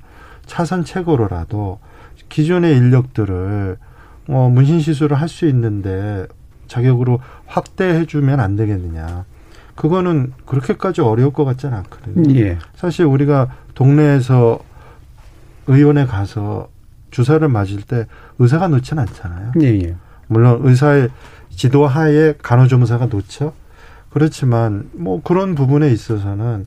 차선 책으로라도 기존의 인력들을 어, 문신 시술을 할 수 있는데 자격으로 확대해 주면 안 되겠느냐. 그거는 그렇게까지 어려울 것 같지는 않거든요. 예. 사실 우리가 동네에서 의원에 가서 주사를 맞을 때 의사가 놓지는 않잖아요. 예, 예. 물론 의사의 지도 하에 간호조무사가 놓죠. 그렇지만 뭐 그런 부분에 있어서는 이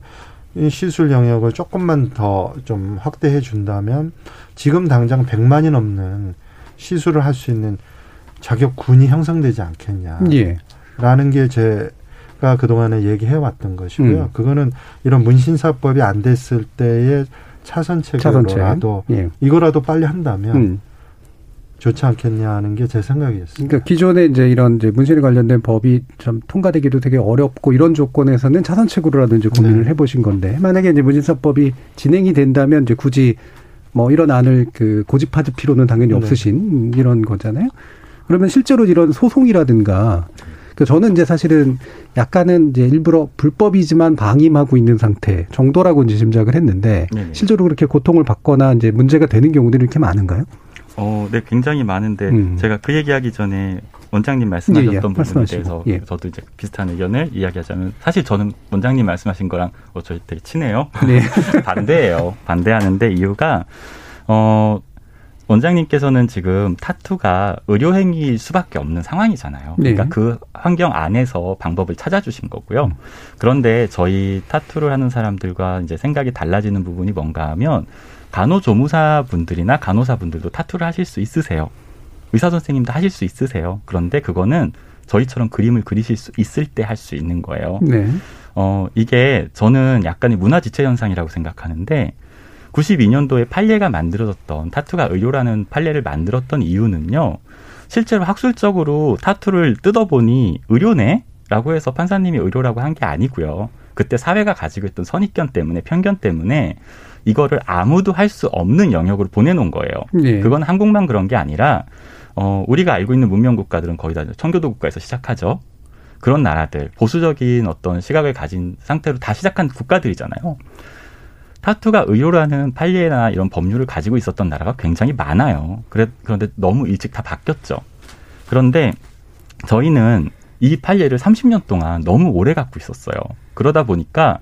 시술 영역을 조금만 더 좀 확대해 준다면 지금 당장 100만이 넘는 시술을 할 수 있는 자격군이 형성되지 않겠냐. 예. 라는 게 제가 그동안에 얘기해 왔던 것이고요. 음. 그거는 이런 문신사법이 안 됐을 때의 차선책으로라도 차선책. 예. 이거라도 빨리 한다면 음. 좋지 않겠냐 하는 게 제 생각이었습니다. 그러니까 기존에 이제 이런 이제 문신에 관련된 법이 좀 통과되기도 되게 어렵고 이런 조건에서는 차선책으로라든지 고민을 네. 해보신 건데 만약에 이제 문신사법이 진행이 된다면 이제 굳이 뭐 이런 안을 그 고집할 필요는 당연히 네. 없으신 네. 이런 거잖아요. 그러면 실제로 이런 소송이라든가 그 저는 이제 사실은 약간은 이제 일부러 불법이지만 방임하고 있는 상태 정도라고 이제 짐작을 했는데 네네. 실제로 그렇게 고통을 받거나 이제 문제가 되는 경우들이 이렇게 많은가요? 어, 네, 굉장히 많은데 음. 제가 그 얘기하기 전에 원장님 말씀하셨던 예, 예. 부분에 말씀하시고. 대해서 예. 저도 이제 비슷한 의견을 이야기하자면 사실 저는 원장님 말씀하신 거랑 어, 저희 되게 친해요. 네. (laughs) 반대예요. 반대하는데 이유가 어 원장님께서는 지금 타투가 의료행위일 수밖에 없는 상황이잖아요. 네. 그러니까 그 환경 안에서 방법을 찾아주신 거고요. 음. 그런데 저희 타투를 하는 사람들과 이제 생각이 달라지는 부분이 뭔가 하면 간호조무사 분들이나 간호사 분들도 타투를 하실 수 있으세요. 의사 선생님도 하실 수 있으세요. 그런데 그거는 저희처럼 그림을 그리실 수 있을 때 할 수 있는 거예요. 네. 어, 이게 저는 약간의 문화 지체 현상이라고 생각하는데 92년도에 판례가 만들어졌던 타투가 의료라는 판례를 만들었던 이유는요. 실제로 학술적으로 타투를 뜯어보니 의료네? 라고 해서 판사님이 의료라고 한 게 아니고요. 그때 사회가 가지고 있던 선입견 때문에 편견 때문에 이거를 아무도 할 수 없는 영역으로 보내놓은 거예요. 네. 그건 한국만 그런 게 아니라 어 우리가 알고 있는 문명 국가들은 거의 다 청교도 국가에서 시작하죠. 그런 나라들 보수적인 어떤 시각을 가진 상태로 다 시작한 국가들이잖아요. 타투가 의료라는 판례나 이런 법률을 가지고 있었던 나라가 굉장히 많아요. 그래, 그런데 너무 일찍 다 바뀌었죠. 그런데 저희는 이 판례를 30년 동안 너무 오래 갖고 있었어요. 그러다 보니까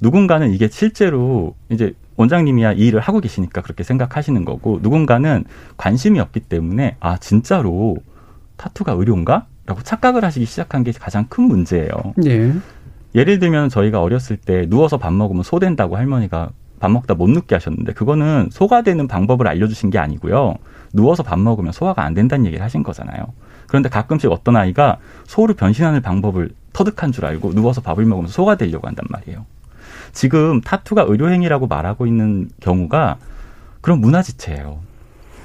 누군가는 이게 실제로 이제 원장님이야 이 일을 하고 계시니까 그렇게 생각하시는 거고 누군가는 관심이 없기 때문에 아 진짜로 타투가 의료인가? 라고 착각을 하시기 시작한 게 가장 큰 문제예요. 예. 예를 들면 저희가 어렸을 때 누워서 밥 먹으면 소된다고 할머니가 밥 먹다 못 눕게 하셨는데 그거는 소가 되는 방법을 알려주신 게 아니고요. 누워서 밥 먹으면 소화가 안 된다는 얘기를 하신 거잖아요. 그런데 가끔씩 어떤 아이가 소로 변신하는 방법을 터득한 줄 알고 누워서 밥을 먹으면 소가 되려고 한단 말이에요. 지금 타투가 의료행위라고 말하고 있는 경우가 그런 문화지체예요.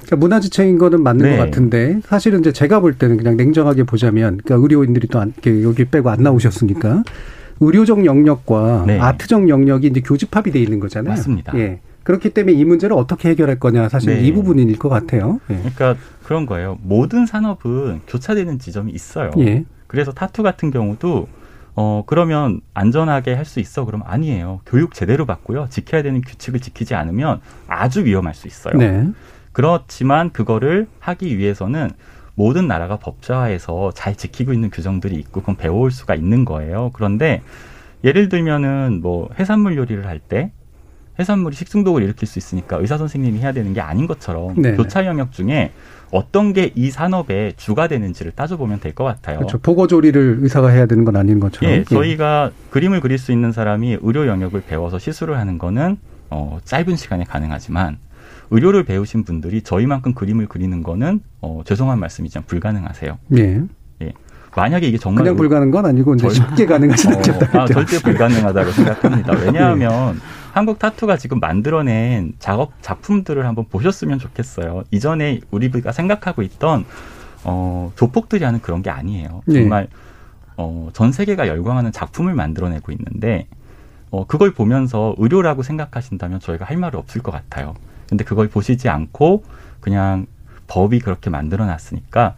그러니까 문화지체인 거는 맞는 네. 것 같은데 사실은 이제 제가 볼 때는 그냥 냉정하게 보자면 그러니까 의료인들이 또 안, 여기 빼고 안 나오셨으니까 의료적 영역과 네. 아트적 영역이 이제 교집합이 돼 있는 거잖아요. 맞습니다. 예. 그렇기 때문에 이 문제를 어떻게 해결할 거냐 사실 네. 이 부분일 것 같아요. 예. 그러니까 그런 거예요. 모든 산업은 교차되는 지점이 있어요. 예. 그래서 타투 같은 경우도 어 그러면 안전하게 할 수 있어 그럼 아니에요. 교육 제대로 받고요. 지켜야 되는 규칙을 지키지 않으면 아주 위험할 수 있어요. 네. 그렇지만 그거를 하기 위해서는 모든 나라가 법제화해서 잘 지키고 있는 규정들이 있고 그건 배워올 수가 있는 거예요. 그런데 예를 들면은 뭐 해산물 요리를 할 때 해산물이 식중독을 일으킬 수 있으니까 의사 선생님이 해야 되는 게 아닌 것처럼 네네. 교차 영역 중에 어떤 게 이 산업의 주가 되는지를 따져보면 될 것 같아요. 그렇죠. 보고 조리를 의사가 해야 되는 건 아닌 것처럼. 예, 예, 저희가 그림을 그릴 수 있는 사람이 의료 영역을 배워서 시술을 하는 거는 어, 짧은 시간에 가능하지만 의료를 배우신 분들이 저희만큼 그림을 그리는 거는 어, 죄송한 말씀이지만 불가능하세요. 예. 예. 만약에 이게 정말 그냥 불가능한 건 아니고 이제 쉽게 가능하진 않죠. 어, 아, 절대 불가능하다고 생각합니다. (laughs) 왜냐하면 예. 한국 타투가 지금 만들어낸 작업 작품들을 한번 보셨으면 좋겠어요. 이전에 우리가 생각하고 있던 어, 조폭들이 하는 그런 게 아니에요. 네. 정말 네. 어, 전 세계가 열광하는 작품을 만들어내고 있는데 어, 그걸 보면서 의료라고 생각하신다면 저희가 할 말이 없을 것 같아요. 근데 그걸 보시지 않고 그냥 법이 그렇게 만들어 놨으니까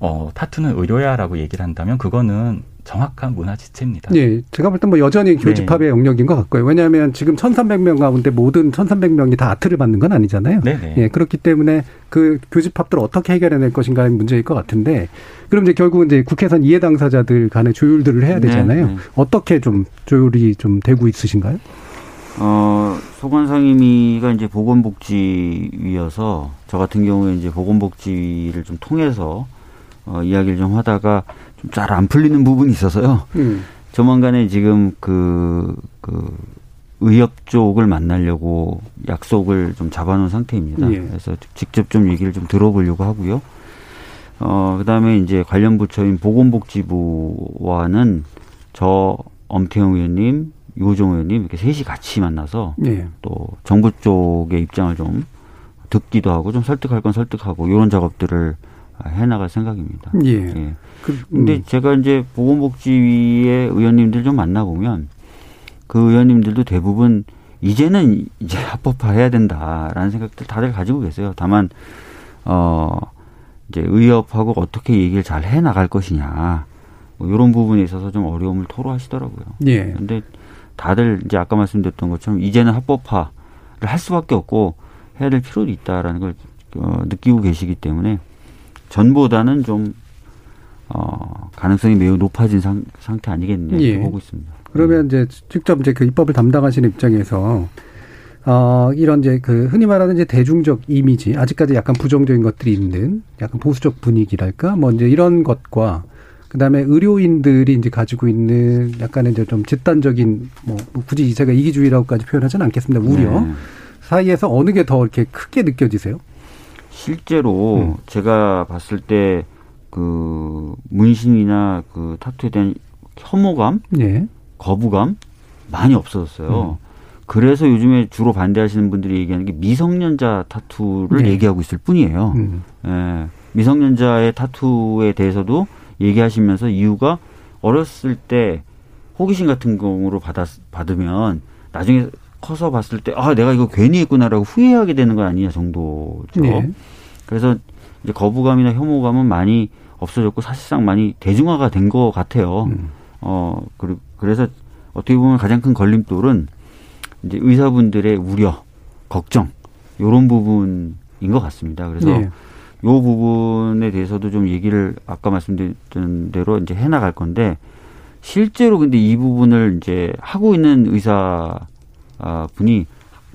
어, 타투는 의료야라고 얘기를 한다면 그거는 정확한 문화 지체입니다. 예, 제가 볼 때 뭐 여전히 교집합의 네. 영역인 것 같고요. 왜냐하면 지금 1,300명 가운데 모든 1,300명이 다 아트를 받는 건 아니잖아요. 네네. 예, 그렇기 때문에 그 교집합들을 어떻게 해결해낼 것인가의 문제일 것 같은데, 그럼 이제 결국은 이제 국회에선 이해 당사자들 간의 조율들을 해야 되잖아요. 네, 네. 어떻게 좀 조율이 좀 되고 있으신가요? 어, 소관상임위가 이제 보건복지위여서 저 같은 경우에 이제 보건복지위를 좀 통해서 어, 이야기를 좀 하다가 좀 잘 안 풀리는 부분이 있어서요. 음. 조만간에 지금 그, 그, 의협 쪽을 만나려고 약속을 좀 잡아놓은 상태입니다. 예. 그래서 직접 좀 얘기를 좀 들어보려고 하고요. 어, 그 다음에 이제 관련 부처인 보건복지부와는 저 엄태영 의원님, 유호정 의원님 이렇게 셋이 같이 만나서 예. 또 정부 쪽의 입장을 좀 듣기도 하고 좀 설득할 건 설득하고 이런 작업들을 해나갈 생각입니다. 예. 예. 그, 음. 근데 제가 이제 보건복지위의 의원님들 좀 만나보면 그 의원님들도 대부분 이제는 이제 합법화해야 된다라는 생각들 다들 가지고 계세요. 다만 어 이제 의협하고 어떻게 얘기를 잘 해 나갈 것이냐 뭐 이런 부분에 있어서 좀 어려움을 토로하시더라고요. 예. 근데 다들 이제 아까 말씀드렸던 것처럼 이제는 합법화를 할 수밖에 없고 해야 될 필요도 있다라는 걸 어, 느끼고 계시기 때문에 전보다는 좀 어, 가능성이 매우 높아진 상, 상태 아니겠냐 예. 보고 있습니다. 그러면 음. 이제 직접 이제 그 입법을 담당하시는 입장에서 어, 이런 이제 그 흔히 말하는 이제 대중적 이미지 아직까지 약간 부정적인 것들이 있는 약간 보수적 분위기랄까 뭐 이제 이런 것과 그다음에 의료인들이 이제 가지고 있는 약간의 이제 좀 집단적인 뭐 굳이 제가 이기주의라고까지 표현하지는 않겠습니다. 우려 네. 사이에서 어느 게 더 이렇게 크게 느껴지세요? 실제로 음. 제가 봤을 때 그 문신이나 그 타투에 대한 혐오감, 예. 거부감 많이 없어졌어요. 음. 그래서 요즘에 주로 반대하시는 분들이 얘기하는 게 미성년자 타투를 네. 얘기하고 있을 뿐이에요. 음. 예. 미성년자의 타투에 대해서도 얘기하시면서 이유가 어렸을 때 호기심 같은 경우로 받았, 받으면 나중에 커서 봤을 때, 아, 내가 이거 괜히 했구나라고 후회하게 되는 거 아니냐 정도죠. 네. 그래서 이제 거부감이나 혐오감은 많이 없어졌고 사실상 많이 대중화가 된 것 같아요. 음. 어, 그래서 어떻게 보면 가장 큰 걸림돌은 이제 의사분들의 우려, 걱정, 요런 부분인 것 같습니다. 그래서 네. 요 부분에 대해서도 좀 얘기를 아까 말씀드렸던 대로 이제 해 나갈 건데 실제로 근데 이 부분을 이제 하고 있는 의사 아, 분이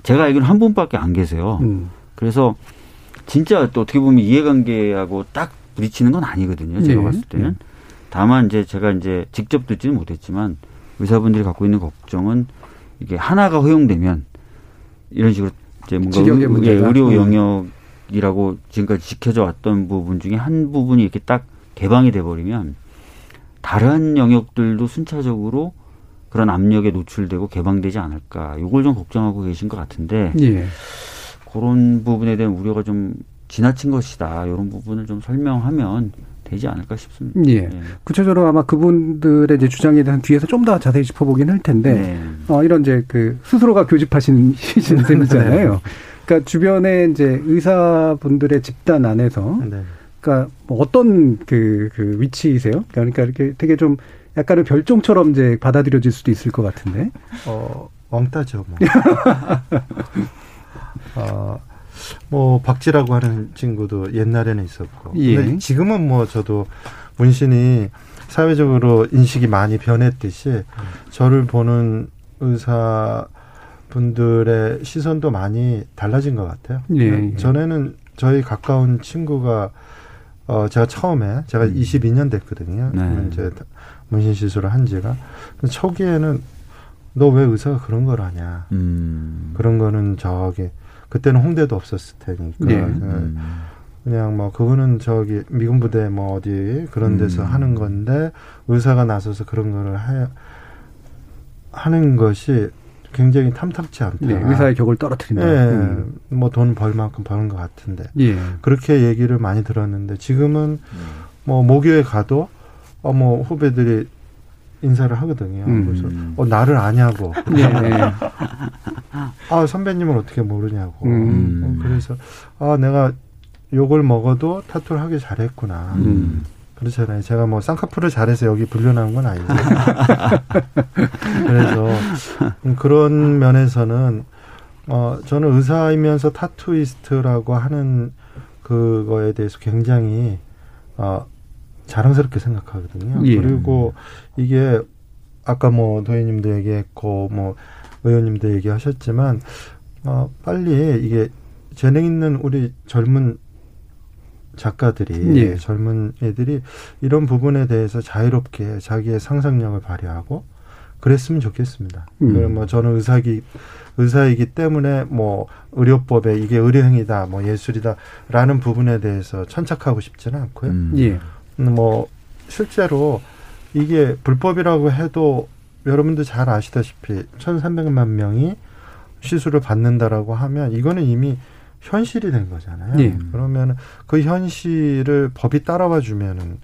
제가 알기로는 한 분밖에 안 계세요. 음. 그래서 진짜 또 어떻게 보면 이해관계하고 딱 부딪히는 건 아니거든요. 제가 네. 봤을 때는. 네. 다만 이제 제가 이제 직접 듣지는 못했지만 의사분들이 갖고 있는 걱정은 이게 하나가 허용되면 이런 식으로 이제 뭔가 의, 예, 의료 네. 영역 이라고 지금까지 지켜져 왔던 부분 중에 한 부분이 이렇게 딱 개방이 돼 버리면 다른 영역들도 순차적으로 그런 압력에 노출되고 개방되지 않을까. 이걸 좀 걱정하고 계신 것 같은데 예. 그런 부분에 대한 우려가 좀 지나친 것이다. 이런 부분을 좀 설명하면 되지 않을까 싶습니다. 예. 예. 구체적으로 아마 그분들의 이제 주장에 대한 뒤에서 좀 더 자세히 짚어보긴 할 텐데, 네. 어, 이런 이제 그 스스로가 교집하신 (laughs) 셈이잖아요. 네. 그러니까 주변에 이제 의사분들의 집단 안에서 네. 그러니까 뭐 어떤 그, 그 위치이세요? 그러니까 이렇게 되게 좀 약간은 별종처럼 이제 받아들여질 수도 있을 것 같은데. 어, 왕따죠, 뭐. 어, (laughs) 뭐, 박지라고 하는 친구도 옛날에는 있었고. 예. 근데 지금은 뭐 저도 문신이 사회적으로 인식이 많이 변했듯이 저를 보는 의사 분들의 시선도 많이 달라진 것 같아요. 예, 예. 전에는 저희 가까운 친구가 어 제가 처음에 제가 음. 22년 됐거든요. 네. 이제 문신 시술을 한 지가 초기에는 너 왜 의사가 그런 걸 하냐. 음. 그런 거는 저기 그때는 홍대도 없었을 테니까. 네. 음. 그냥 뭐 그거는 저기 미군 부대 뭐 어디 그런 데서 음. 하는 건데 의사가 나서서 그런 거를 해 하는 것이 굉장히 탐탁치 않다. 네, 의사의 격을 떨어뜨린다. 네, 음. 뭐돈 벌 만큼 버는 것 같은데. 예. 그렇게 얘기를 많이 들었는데 지금은 음. 뭐 모교에 가도 어 뭐 후배들이 인사를 하거든요. 음. 그래서 어 나를 아냐고. (laughs) 네. 아 선배님은 어떻게 모르냐고. 음. 어, 그래서 아 내가 욕을 먹어도 타투를 하기 잘했구나. 음. 그렇잖아요. 제가 뭐 쌍꺼풀을 잘해서 여기 불려나온 건 아니죠. (laughs) 그래서 그런 면에서는 어 저는 의사이면서 타투이스트라고 하는 그거에 대해서 굉장히 어 자랑스럽게 생각하거든요. 예. 그리고 이게 아까 뭐 도희님도 얘기했고 뭐 의원님도 얘기하셨지만 어 빨리 이게 재능 있는 우리 젊은 작가들이 예. 젊은 애들이 이런 부분에 대해서 자유롭게 자기의 상상력을 발휘하고 그랬으면 좋겠습니다. 음. 뭐 저는 의사기 의사이기 때문에 뭐 의료법에 이게 의료행위다, 뭐 예술이다라는 부분에 대해서 천착하고 싶지는 않고요. 음. 예. 뭐 실제로 이게 불법이라고 해도 여러분도 잘 아시다시피 천삼백만 명이 시술을 받는다라고 하면 이거는 이미 현실이 된 거잖아요. 예. 그러면 그 현실을 법이 따라와 주면은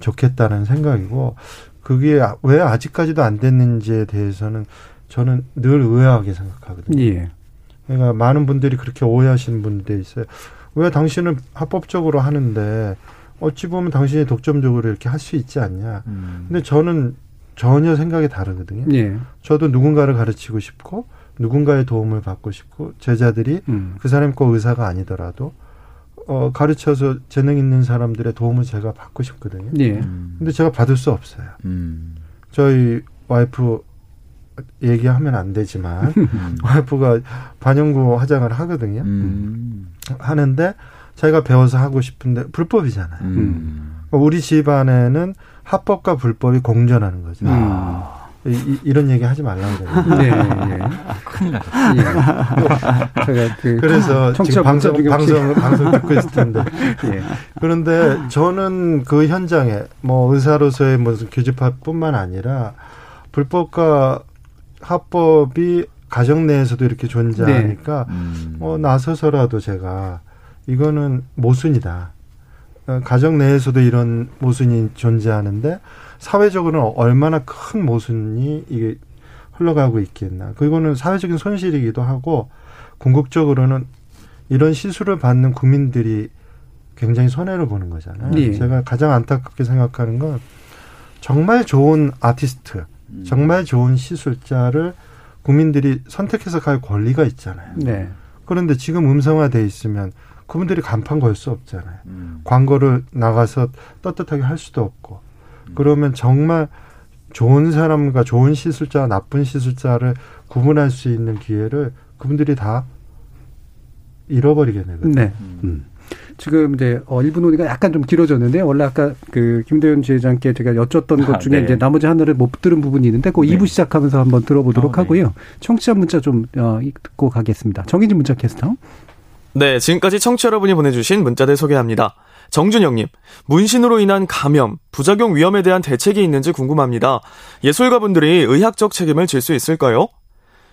좋겠다는 생각이고 그게 왜 아직까지도 안 됐는지에 대해서는 저는 늘 의아하게 생각하거든요. 예. 그러니까 많은 분들이 그렇게 오해하시는 분들이 있어요. 왜 당신은 합법적으로 하는데 어찌 보면 당신이 독점적으로 이렇게 할 수 있지 않냐. 음. 근데 저는 전혀 생각이 다르거든요. 예. 저도 누군가를 가르치고 싶고 누군가의 도움을 받고 싶고 제자들이 음. 그 사람이 꼭 의사가 아니더라도 어 가르쳐서 재능 있는 사람들의 도움을 제가 받고 싶거든요. 예. 음. 근데 제가 받을 수 없어요. 음. 저희 와이프 얘기하면 안 되지만 음. (laughs) 와이프가 반영구 화장을 하거든요. 음. 하는데 자기가 배워서 하고 싶은데 불법이잖아요. 음. 우리 집안에는 합법과 불법이 공존하는 거죠. 아. 이, 이, 런 얘기 하지 말라고 그래요. (laughs) 네, 예. 큰일 났 예. 제가 그 그래서 지금 방송, 방송, 방송 듣고 있을 텐데. (laughs) 예. 그런데 저는 그 현장에 뭐 의사로서의 무슨 교집합뿐만 아니라 불법과 합법이 가정 내에서도 이렇게 존재하니까 네. 음. 어, 나서서라도 제가 이거는 모순이다. 어, 가정 내에서도 이런 모순이 존재하는데 사회적으로는 얼마나 큰 모순이 이게 흘러가고 있겠나. 그거는 사회적인 손실이기도 하고 궁극적으로는 이런 시술을 받는 국민들이 굉장히 손해를 보는 거잖아요. 네. 제가 가장 안타깝게 생각하는 건 정말 좋은 아티스트, 음. 정말 좋은 시술자를 국민들이 선택해서 갈 권리가 있잖아요. 네. 그런데 지금 음성화돼 있으면 그분들이 간판 걸 수 없잖아요. 음. 광고를 나가서 떳떳하게 할 수도 없고 그러면 정말 좋은 사람과 좋은 시술자, 나쁜 시술자를 구분할 수 있는 기회를 그분들이 다 잃어버리게 되거든요. 네. 음. 지금 이제 어 1분 논의가 약간 좀 길어졌는데 원래 아까 그 김대현 지회장께 제가 여쭸던 것 아, 중에 네. 이제 나머지 하나를 못 들은 부분이 있는데 그 네. 2부 시작하면서 한번 들어보도록 어, 하고요. 청취자 문자 좀 어, 듣고 가겠습니다. 정인진 문자 캐스터. 네, 지금까지 청취자 여러분이 보내주신 문자들 소개합니다. 정준영님, 문신으로 인한 감염, 부작용 위험에 대한 대책이 있는지 궁금합니다. 예술가분들이 의학적 책임을 질 수 있을까요?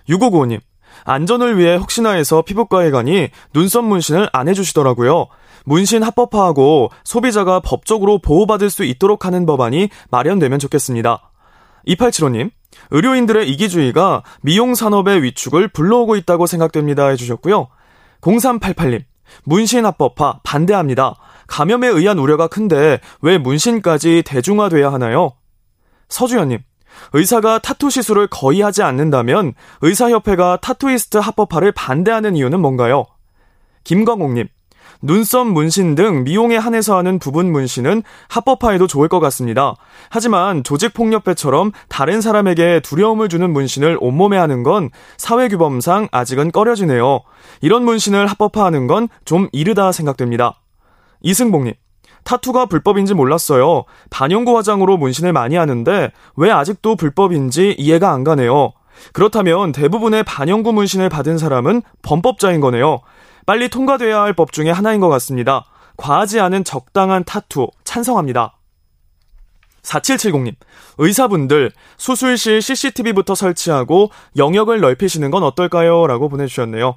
6595님, 안전을 위해 혹시나 해서 피부과에 가니 눈썹 문신을 안 해주시더라고요. 문신 합법화하고 소비자가 법적으로 보호받을 수 있도록 하는 법안이 마련되면 좋겠습니다. 2875님, 의료인들의 이기주의가 미용 산업의 위축을 불러오고 있다고 생각됩니다 해주셨고요. 0388님, 문신 합법화 반대합니다. 감염에 의한 우려가 큰데 왜 문신까지 대중화돼야 하나요? 서주연님, 의사가 타투 시술을 거의 하지 않는다면 의사협회가 타투이스트 합법화를 반대하는 이유는 뭔가요? 김광옥님, 눈썹 문신 등 미용에 한해서 하는 부분 문신은 합법화해도 좋을 것 같습니다. 하지만 조직폭력배처럼 다른 사람에게 두려움을 주는 문신을 온몸에 하는 건 사회규범상 아직은 꺼려지네요. 이런 문신을 합법화하는 건 좀 이르다 생각됩니다. 이승복님, 타투가 불법인지 몰랐어요. 반영구 화장으로 문신을 많이 하는데 왜 아직도 불법인지 이해가 안 가네요. 그렇다면 대부분의 반영구 문신을 받은 사람은 범법자인 거네요. 빨리 통과돼야 할 법 중에 하나인 것 같습니다. 과하지 않은 적당한 타투 찬성합니다. 4770님, 의사분들, 수술실 CCTV부터 설치하고 영역을 넓히시는 건 어떨까요? 라고 보내주셨네요.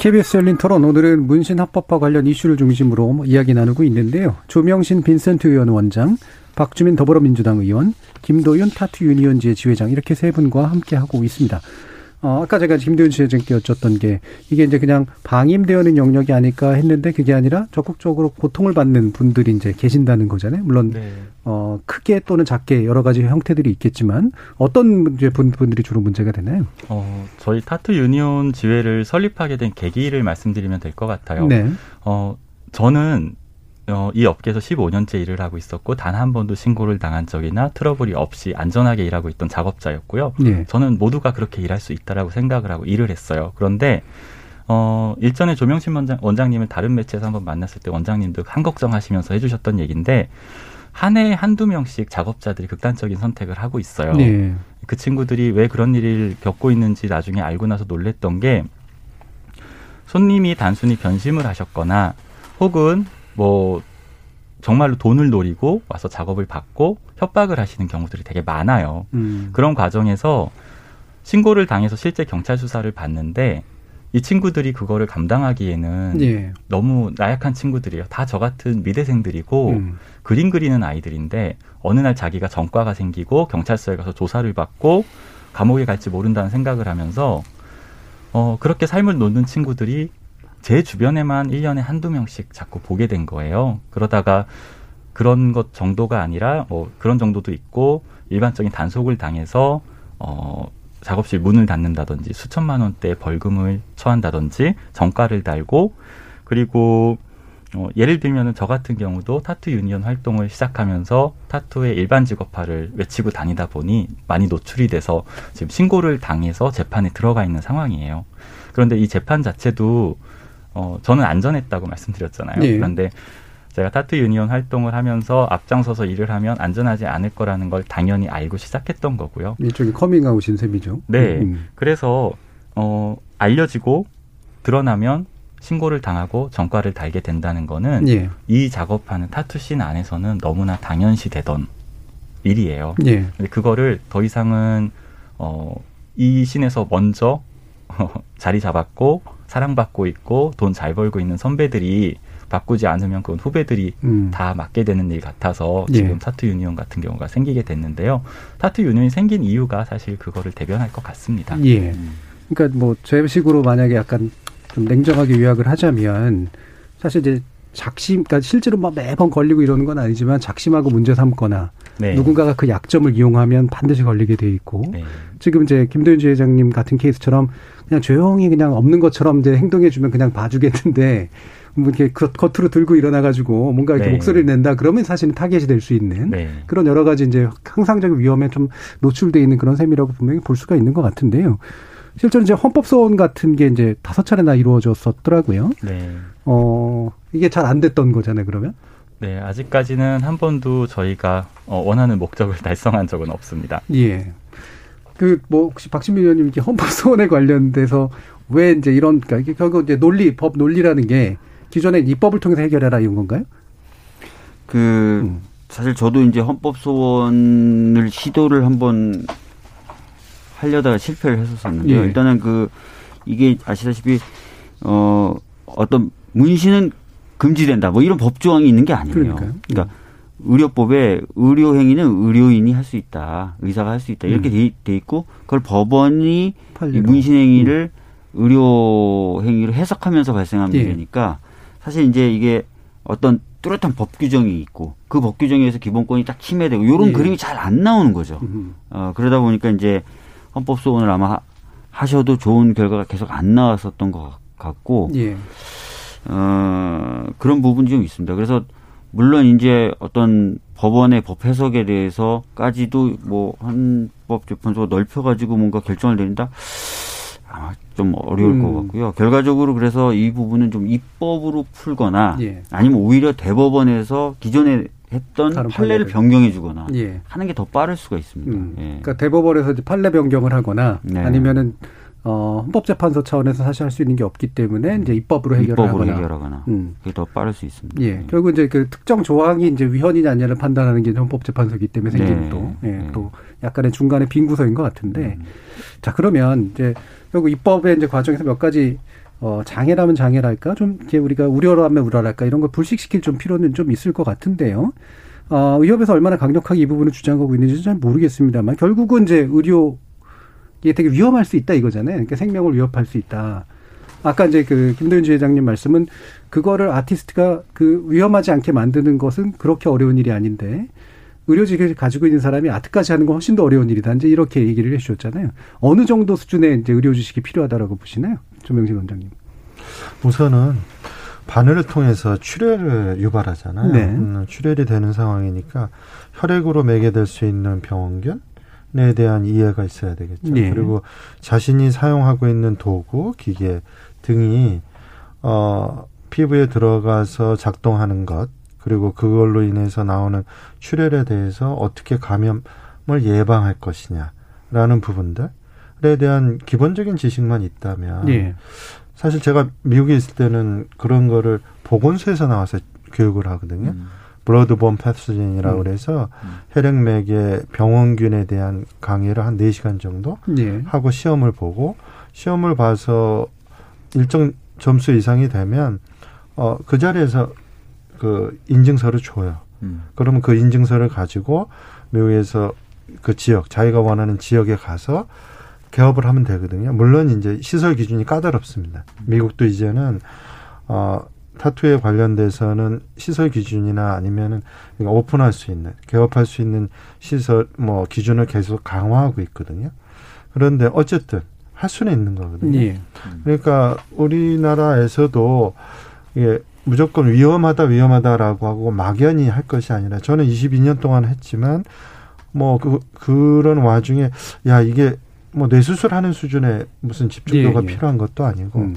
KBS 열린 토론 오늘은 문신 합법화 관련 이슈를 중심으로 이야기 나누고 있는데요. 조명신 빈센트 의원 원장, 박주민 더불어민주당 의원, 김도윤 타투 유니언지의 지회장 이렇게 세 분과 함께 하고 있습니다. 어, 아까 제가 김도윤 지회장께 여쭸던 게 이게 이제 그냥 방임되어는 영역이 아닐까 했는데 그게 아니라 적극적으로 고통을 받는 분들이 이제 계신다는 거잖아요. 물론 네. 어, 크게 또는 작게 여러 가지 형태들이 있겠지만 어떤 문제 분들이 주로 문제가 되나요? 어, 저희 타투 유니온 지회를 설립하게 된 계기를 말씀드리면 될 것 같아요. 네. 어, 저는 어, 이 업계에서 15년째 일을 하고 있었고 단 한 번도 신고를 당한 적이나 트러블이 없이 안전하게 일하고 있던 작업자였고요. 네. 저는 모두가 그렇게 일할 수 있다라고 생각을 하고 일을 했어요. 그런데 어, 일전에 조명신 원장, 원장님을 다른 매체에서 한번 만났을 때 원장님도 한 걱정하시면서 해주셨던 얘기인데 한 해에 한두 명씩 작업자들이 극단적인 선택을 하고 있어요. 네. 그 친구들이 왜 그런 일을 겪고 있는지 나중에 알고 나서 놀랬던 게 손님이 단순히 변심을 하셨거나 혹은 뭐 정말로 돈을 노리고 와서 작업을 받고 협박을 하시는 경우들이 되게 많아요. 음. 그런 과정에서 신고를 당해서 실제 경찰 수사를 받는데 이 친구들이 그거를 감당하기에는 예. 너무 나약한 친구들이에요. 다 저 같은 미대생들이고 음. 그림 그리는 아이들인데 어느 날 자기가 전과가 생기고 경찰서에 가서 조사를 받고 감옥에 갈지 모른다는 생각을 하면서 어 그렇게 삶을 놓는 친구들이 제 주변에만 1년에 한두 명씩 자꾸 보게 된 거예요. 그러다가 그런 것 정도가 아니라 뭐 그런 정도도 있고 일반적인 단속을 당해서 어 작업실 문을 닫는다든지 수천만 원대 벌금을 처한다든지 정가를 달고 그리고 어, 예를 들면은 저 같은 경우도 타투 유니언 활동을 시작하면서 타투의 일반 직업화를 외치고 다니다 보니 많이 노출이 돼서 지금 신고를 당해서 재판에 들어가 있는 상황이에요. 그런데 이 재판 자체도 어, 저는 안전했다고 말씀드렸잖아요. 네. 그런데 제가 타투 유니온 활동을 하면서 앞장서서 일을 하면 안전하지 않을 거라는 걸 당연히 알고 시작했던 거고요. 일종의 커밍아웃인 셈이죠. 네. 음. 그래서 어, 알려지고 드러나면 신고를 당하고 전과를 달게 된다는 거는 예. 이 작업하는 타투씬 안에서는 너무나 당연시 되던 일이에요. 예. 근데 그거를 더 이상은 어, 이 신에서 먼저 (laughs) 자리 잡았고 사랑받고 있고 돈 잘 벌고 있는 선배들이 바꾸지 않으면 그건 후배들이 음. 다 맡게 되는 일 같아서 예. 지금 예. 타투 유니온 같은 경우가 생기게 됐는데요. 타투 유니온이 생긴 이유가 사실 그거를 대변할 것 같습니다. 예. 그러니까 뭐 제 식으로 만약에 약간 좀 냉정하게 요약을 하자면 사실 이제 작심, 그러니까 실제로 막 매번 걸리고 이러는 건 아니지만 작심하고 문제 삼거나 네. 누군가가 그 약점을 이용하면 반드시 걸리게 돼 있고 네. 지금 이제 김도윤 지회장님 같은 케이스처럼 그냥 조용히 그냥 없는 것처럼 이제 행동해주면 그냥 봐주겠는데 뭐 이렇게 겉으로 들고 일어나가지고 뭔가 이렇게 네. 목소리를 낸다 그러면 사실은 타겟이 될 수 있는 네. 그런 여러 가지 이제 항상적인 위험에 좀 노출돼 있는 그런 셈이라고 분명히 볼 수가 있는 것 같은데요. 실제로 이제 헌법 소원 같은 게 이제 다섯 차례나 이루어졌었더라고요. 네. 어, 이게 잘 안 됐던 거잖아요, 그러면? 네, 아직까지는 한 번도 저희가 어, 원하는 목적을 (laughs) 달성한 적은 없습니다. 예. 그, 뭐, 혹시 박신민 의원님 이렇게 헌법 소원에 (laughs) 관련돼서 왜 이제 이런, 그러니까 이게 결국 이제 논리, 법 논리라는 게 기존에 입법을 통해서 해결해라 이런 건가요? 그, 음. 사실 저도 이제 헌법 소원을 시도를 한번 하려다가 실패를 했었었는데요. 예. 일단은 그, 이게 아시다시피, 어, 어떤 문신은 금지된다. 뭐 이런 법 조항이 있는 게 아니에요. 그러니까요. 그러니까 의료법에 의료 행위는 의료인이 할 수 있다. 의사가 할 수 있다. 이렇게 음. 돼, 있고 그걸 법원이 문신 행위를 음. 의료 행위로 해석하면서 발생한 예. 문제니까 사실 이제 이게 어떤 뚜렷한 법 규정이 있고 그 법 규정에 의해서 기본권이 딱 침해되고 이런 예. 그림이 잘 안 나오는 거죠. 음. 어, 그러다 보니까 이제 헌법 소원을 아마 하셔도 좋은 결과가 계속 안 나왔었던 것 같고 예. 어, 그런 부분이 좀 있습니다. 그래서 물론 이제 어떤 법원의 법 해석에 대해서까지도 뭐 헌법재판소가 넓혀가지고 뭔가 결정을 내린다. 아마 좀 어려울 음. 것 같고요. 결과적으로 그래서 이 부분은 좀 입법으로 풀거나 예. 아니면 오히려 대법원에서 기존에 했던 판례를 변경해 주거나 예. 하는 게 더 빠를 수가 있습니다. 음. 예. 그러니까 대법원에서 이제 판례 변경을 하거나 네. 아니면은 어, 헌법재판소 차원에서 사실 할 수 있는 게 없기 때문에 이제 입법으로 해결을 입법으로 하거나. 해결하거나. 음. 그게 더 빠를 수 있습니다. 예. 네. 결국 이제 그 특정 조항이 이제 위헌이냐 아니냐를 판단하는 게 헌법재판소이기 때문에 생기는 네. 또, 예, 네. 또 약간의 중간에 빈 구석인 것 같은데. 음. 자, 그러면 이제 결국 입법의 이제 과정에서 몇 가지 어, 장애라면 장애랄까? 좀 이제 우리가 우려라면 우려랄까? 이런 걸 불식시킬 좀 필요는 좀 있을 것 같은데요. 어, 의협에서 얼마나 강력하게 이 부분을 주장하고 있는지 잘 모르겠습니다만 결국은 이제 의료 이게 되게 위험할 수 있다 이거잖아요. 그러니까 생명을 위협할 수 있다. 아까 이제 그 김도윤 지회장님 말씀은 그거를 아티스트가 그 위험하지 않게 만드는 것은 그렇게 어려운 일이 아닌데 의료직을 가지고 있는 사람이 아트까지 하는 건 훨씬 더 어려운 일이다. 이제 이렇게 얘기를 해주셨잖아요. 어느 정도 수준의 이제 의료 지식이 필요하다라고 보시나요, 조명진 원장님? 우선은 바늘을 통해서 출혈을 유발하잖아요. 네. 음, 출혈이 되는 상황이니까 혈액으로 매개될 수 있는 병원균 에 대한 이해가 있어야 되겠죠. 네. 그리고 자신이 사용하고 있는 도구, 기계 등이 어 피부에 들어가서 작동하는 것, 그리고 그걸로 인해서 나오는 출혈에 대해서 어떻게 감염을 예방할 것이냐라는 부분들에 대한 기본적인 지식만 있다면 네. 사실 제가 미국에 있을 때는 그런 거를 보건소에서 나와서 교육을 하거든요. 음. 블러드본 패스진이라고 음. 그래서 음. 혈액맥의 병원균에 대한 강의를 한 네시간 정도 예. 하고 시험을 보고 시험을 봐서 일정 점수 이상이 되면 어 그 자리에서 그 인증서를 줘요. 음. 그러면 그 인증서를 가지고 미국에서 그 지역 자기가 원하는 지역에 가서 개업을 하면 되거든요. 물론 이제 시설 기준이 까다롭습니다. 미국도 이제는 어 타투에 관련돼서는 시설 기준이나 아니면은 오픈할 수 있는 개업할 수 있는 시설 뭐 기준을 계속 강화하고 있거든요. 그런데 어쨌든 할 수는 있는 거거든요. 예. 그러니까 우리나라에서도 이게 무조건 위험하다 위험하다라고 하고 막연히 할 것이 아니라 저는 22년 동안 했지만 뭐 그 그런 와중에 야 이게 뭐 뇌수술하는 수준의 무슨 집중도가 예, 예. 필요한 것도 아니고 음.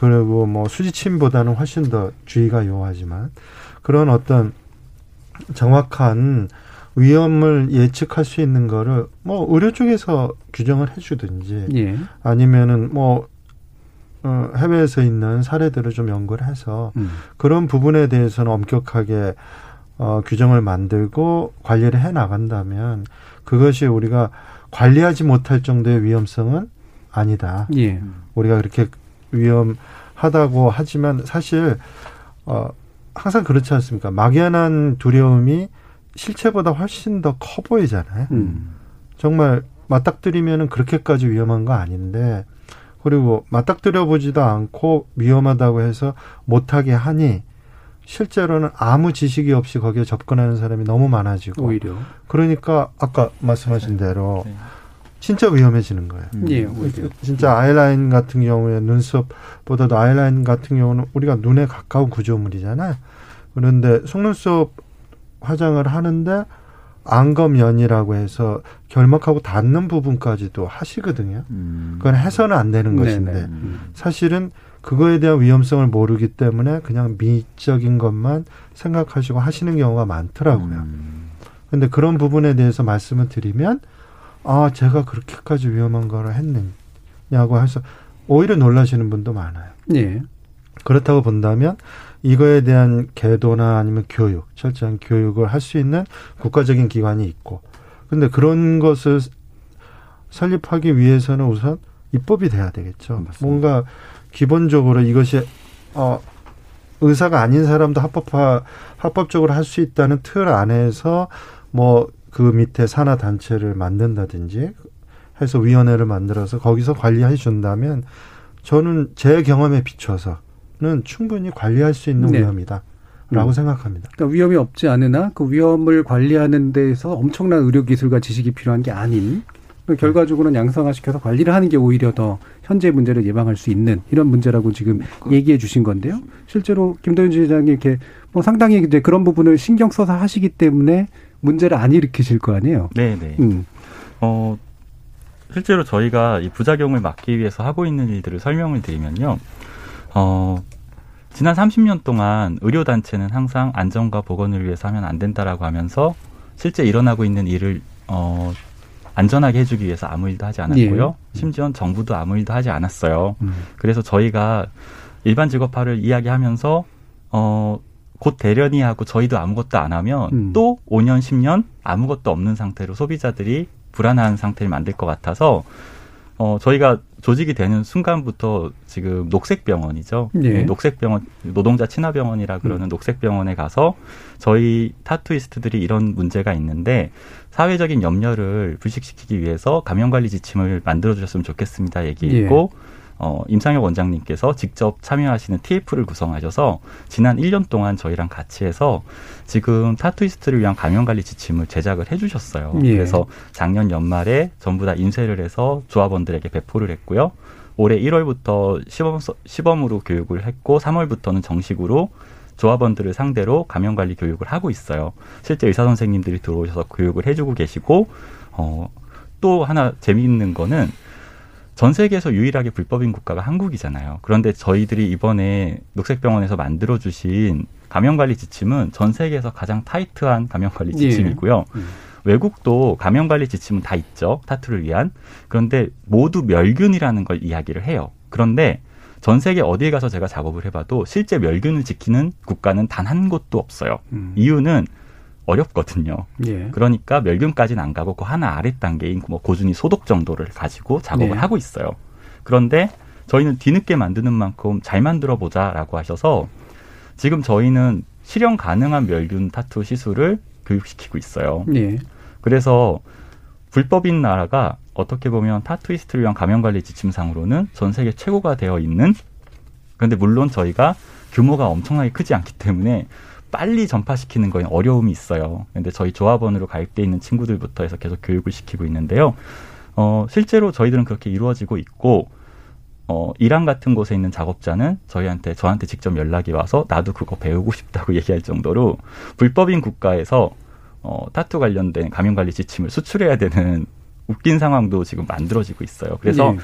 그리고 뭐 수지침보다는 훨씬 더 주의가 요하지만 그런 어떤 정확한 위험을 예측할 수 있는 거를 뭐 의료 쪽에서 규정을 해주든지 예. 아니면은 뭐 어, 해외에서 있는 사례들을 좀 연구를 해서 음. 그런 부분에 대해서는 엄격하게 어, 규정을 만들고 관리를 해 나간다면 그것이 우리가 관리하지 못할 정도의 위험성은 아니다. 예. 우리가 그렇게 위험하다고 하지만 사실 어 항상 그렇지 않습니까? 막연한 두려움이 실체보다 훨씬 더 커 보이잖아요. 음. 정말 맞닥뜨리면은 그렇게까지 위험한 거 아닌데 그리고 맞닥뜨려 보지도 않고 위험하다고 해서 못하게 하니 실제로는 아무 지식이 없이 거기에 접근하는 사람이 너무 많아지고 오히려 그러니까 아까 말씀하신 대로 네. 진짜 위험해지는 거예요. 음. 예, 진짜 아이라인 같은 경우에 눈썹보다도 아이라인 같은 경우는 우리가 눈에 가까운 구조물이잖아요. 그런데 속눈썹 화장을 하는데 안검연이라고 해서 결막하고 닿는 부분까지도 하시거든요. 음. 그건 해서는 안 되는 것인데. 음. 사실은 그거에 대한 위험성을 모르기 때문에 그냥 미적인 것만 생각하시고 하시는 경우가 많더라고요. 음. 근데 그런 부분에 대해서 말씀을 드리면 아, 제가 그렇게까지 위험한 거를 했느냐고 해서 오히려 놀라시는 분도 많아요. 예. 그렇다고 본다면 이거에 대한 계도나 아니면 교육, 철저한 교육을 할 수 있는 국가적인 기관이 있고, 근데 그런 것을 설립하기 위해서는 우선 입법이 돼야 되겠죠. 맞습니다. 뭔가 기본적으로 이것이 어 의사가 아닌 사람도 합법화 합법적으로 할 수 있다는 틀 안에서 뭐 그 밑에 산하 단체를 만든다든지 해서 위원회를 만들어서 거기서 관리해 준다면 저는 제 경험에 비춰서는 충분히 관리할 수 있는 네. 위험이다. 라고 음. 생각합니다. 그러니까 위험이 없지 않으나 그 위험을 관리하는 데서 엄청난 의료 기술과 지식이 필요한 게 아닌 결과적으로는 양성화시켜서 관리를 하는 게 오히려 더 현재 문제를 예방할 수 있는 이런 문제라고 지금 얘기해 주신 건데요. 실제로 김도윤 지회장이 이렇게 뭐 상당히 이제 그런 부분을 신경 써서 하시기 때문에 문제를 안 일으키실 거 아니에요. 네, 네. 음. 어 실제로 저희가 이 부작용을 막기 위해서 하고 있는 일들을 설명을 드리면요. 어 지난 30년 동안 의료단체는 항상 안전과 보건을 위해서 하면 안 된다라고 하면서 실제 일어나고 있는 일을 어, 안전하게 해주기 위해서 아무 일도 하지 않았고요. 예. 심지어 정부도 아무 일도 하지 않았어요. 음. 그래서 저희가 일반 직업화를 이야기하면서 어, 곧 대련이 하고 저희도 아무것도 안 하면 음. 또 5년, 10년 아무것도 없는 상태로 소비자들이 불안한 상태를 만들 것 같아서 어, 저희가 조직이 되는 순간부터 지금 녹색병원이죠. 예. 네, 녹색병원, 노동자 친화병원이라 그러는 음. 녹색병원에 가서 저희 타투이스트들이 이런 문제가 있는데 사회적인 염려를 불식시키기 위해서 감염관리 지침을 만들어주셨으면 좋겠습니다. 얘기했고, 예. 어, 임상혁 원장님께서 직접 참여하시는 TF를 구성하셔서 지난 1년 동안 저희랑 같이 해서 지금 타투이스트를 위한 감염관리 지침을 제작을 해주셨어요. 예. 그래서 작년 연말에 전부 다 인쇄를 해서 조합원들에게 배포를 했고요. 올해 1월부터 시범, 시범으로 교육을 했고 3월부터는 정식으로 조합원들을 상대로 감염관리 교육을 하고 있어요. 실제 의사 선생님들이 들어오셔서 교육을 해주고 계시고 어, 또 하나 재미있는 거는 전 세계에서 유일하게 불법인 국가가 한국이잖아요. 그런데 저희들이 이번에 녹색병원에서 만들어주신 감염관리 지침은 전 세계에서 가장 타이트한 감염관리 예. 지침이고요. 예. 외국도 감염관리 지침은 다 있죠. 타투를 위한. 그런데 모두 멸균이라는 걸 이야기를 해요. 그런데 전 세계 어디에 가서 제가 작업을 해봐도 실제 멸균을 지키는 국가는 단 한 곳도 없어요. 음. 이유는 어렵거든요. 예. 그러니까 멸균까지는 안 가고 그 하나 아래 단계인 뭐 고준위 소독 정도를 가지고 작업을 네. 하고 있어요. 그런데 저희는 뒤늦게 만드는 만큼 잘 만들어 보자라고 하셔서 지금 저희는 실현 가능한 멸균 타투 시술을 교육시키고 있어요. 예. 그래서 불법인 나라가 어떻게 보면 타투이스트를 위한 감염관리 지침상으로는 전 세계 최고가 되어 있는 그런데 물론 저희가 규모가 엄청나게 크지 않기 때문에 빨리 전파시키는 거에 어려움이 있어요. 근데 저희 조합원으로 가입돼 있는 친구들부터 해서 계속 교육을 시키고 있는데요. 어, 실제로 저희들은 그렇게 이루어지고 있고 어, 이란 같은 곳에 있는 작업자는 저희한테 저한테 직접 연락이 와서 나도 그거 배우고 싶다고 (laughs) 얘기할 정도로 불법인 국가에서 어, 타투 관련된 감염 관리 지침을 수출해야 되는 (laughs) 웃긴 상황도 지금 만들어지고 있어요. 그래서 네.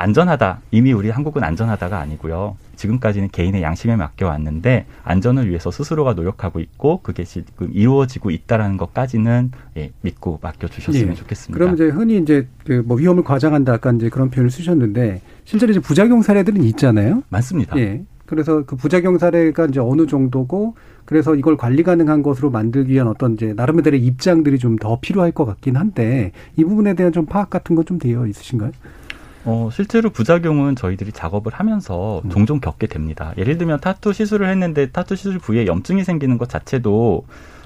안전하다. 이미 우리 한국은 안전하다가 아니고요. 지금까지는 개인의 양심에 맡겨왔는데 안전을 위해서 스스로가 노력하고 있고 그게 지금 이루어지고 있다라는 것까지는 예, 믿고 맡겨주셨으면 예. 좋겠습니다. 그럼 이제 흔히 이제 그 뭐 위험을 과장한다 아까 이제 그런 표현을 쓰셨는데 실제로 이제 부작용 사례들은 있잖아요. 맞습니다. 예. 그래서 그 부작용 사례가 이제 어느 정도고 그래서 이걸 관리 가능한 것으로 만들기 위한 어떤 이제 나름대로의 입장들이 좀 더 필요할 것 같긴 한데 이 부분에 대한 좀 파악 같은 건 좀 되어 있으신가요? 어, 실제로 부작용은 저희들이 작업을 하면서 음. 종종 겪게 됩니다. 예를 들면 타투 시술을 했는데 타투 시술 부위에 염증이 생기는 것 자체도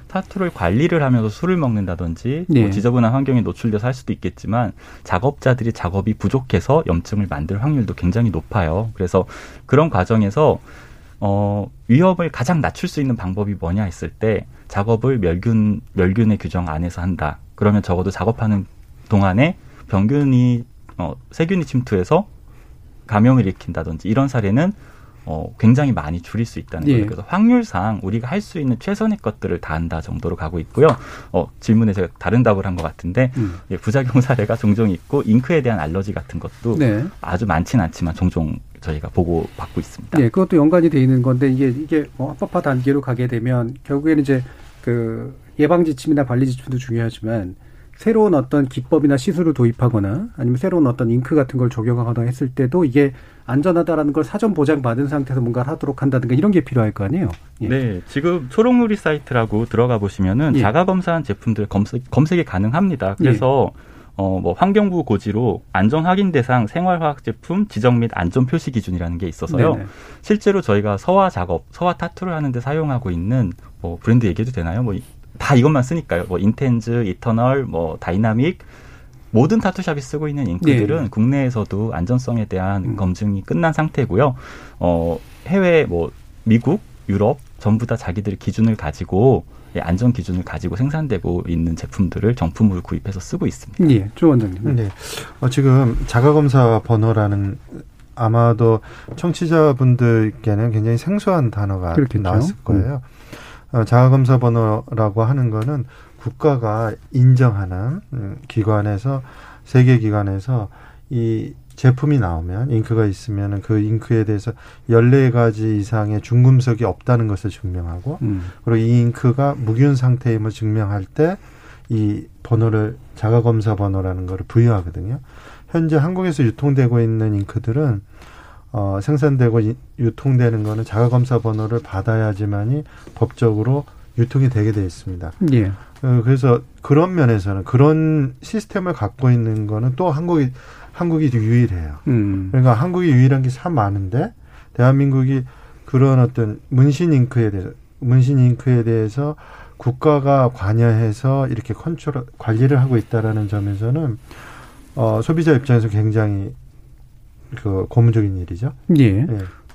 타투를 관리를 하면서 술을 먹는다든지 뭐 네. 뭐 지저분한 환경에 노출돼서 할 수도 있겠지만 작업자들이 작업이 부족해서 염증을 만들 확률도 굉장히 높아요. 그래서 그런 과정에서 어, 위험을 가장 낮출 수 있는 방법이 뭐냐 했을 때 작업을 멸균 멸균의 규정 안에서 한다. 그러면 적어도 작업하는 동안에 병균이 어, 세균이 침투해서 감염을 일으킨다든지 이런 사례는 어, 굉장히 많이 줄일 수 있다는 거예요. 예. 그래서 확률상 우리가 할 수 있는 최선의 것들을 다 한다 정도로 가고 있고요. 어, 질문에 제가 다른 답을 한 것 같은데 음. 예, 부작용 (laughs) 사례가 종종 있고 잉크에 대한 알러지 같은 것도 네. 아주 많지는 않지만 종종 저희가 보고 받고 있습니다. 네, 그것도 연관이 돼 있는 건데 이게 이게 뭐 합법화 단계로 가게 되면 결국에는 이제 그 예방 지침이나 관리 지침도 중요하지만 새로운 어떤 기법이나 시술을 도입하거나 아니면 새로운 어떤 잉크 같은 걸 적용하거나 했을 때도 이게 안전하다라는 걸 사전 보장 받은 상태에서 뭔가를 하도록 한다든가 이런 게 필요할 거 아니에요? 예. 네, 지금 초록누리 사이트라고 들어가 보시면은 예. 자가 검사한 제품들 검색 검색이 가능합니다. 그래서 예. 어, 뭐, 환경부 고지로 안전 확인 대상 생활화학 제품 지정 및 안전 표시 기준이라는 게 있어서요. 네네. 실제로 저희가 서화 작업, 서화 타투를 하는데 사용하고 있는 뭐 브랜드 얘기해도 되나요? 뭐 다 이것만 쓰니까요. 뭐 Intenze, Eternal, 뭐 다이나믹 모든 타투샵이 쓰고 있는 잉크들은 네. 국내에서도 안전성에 대한 음. 검증이 끝난 상태고요. 어 해외 뭐 미국, 유럽 전부 다 자기들의 기준을 가지고 안전 기준을 가지고 생산되고 있는 제품들을 정품으로 구입해서 쓰고 있습니다. 예, 조 원장님. 네. 어, 지금 자가검사 번호라는 아마도 청취자분들께는 굉장히 생소한 단어가 그렇겠죠? 나왔을 거예요. 음. 어, 자가검사 번호라고 하는 거는 국가가 인정하는 음, 기관에서 세계 기관에서 이 제품이 나오면 잉크가 있으면 그 잉크에 대해서 열네 가지 이상의 중금속이 없다는 것을 증명하고 음. 그리고 이 잉크가 무균 상태임을 증명할 때 이 번호를 자가 검사 번호라는 것을 부여하거든요. 현재 한국에서 유통되고 있는 잉크들은 어, 생산되고 이, 유통되는 거는 자가 검사 번호를 받아야지만이 법적으로 유통이 되게 돼 있습니다. 예. 어, 그래서 그런 면에서는 그런 시스템을 갖고 있는 거는 또 한국이 한국이 유일해요. 음. 그러니까 한국이 유일한 게 참 많은데 대한민국이 그런 어떤 문신 잉크에 대해서 문신 잉크에 대해서 국가가 관여해서 이렇게 컨트롤 관리를 하고 있다라는 점에서는 어 소비자 입장에서 굉장히 그 고무적인 일이죠. 예. 예.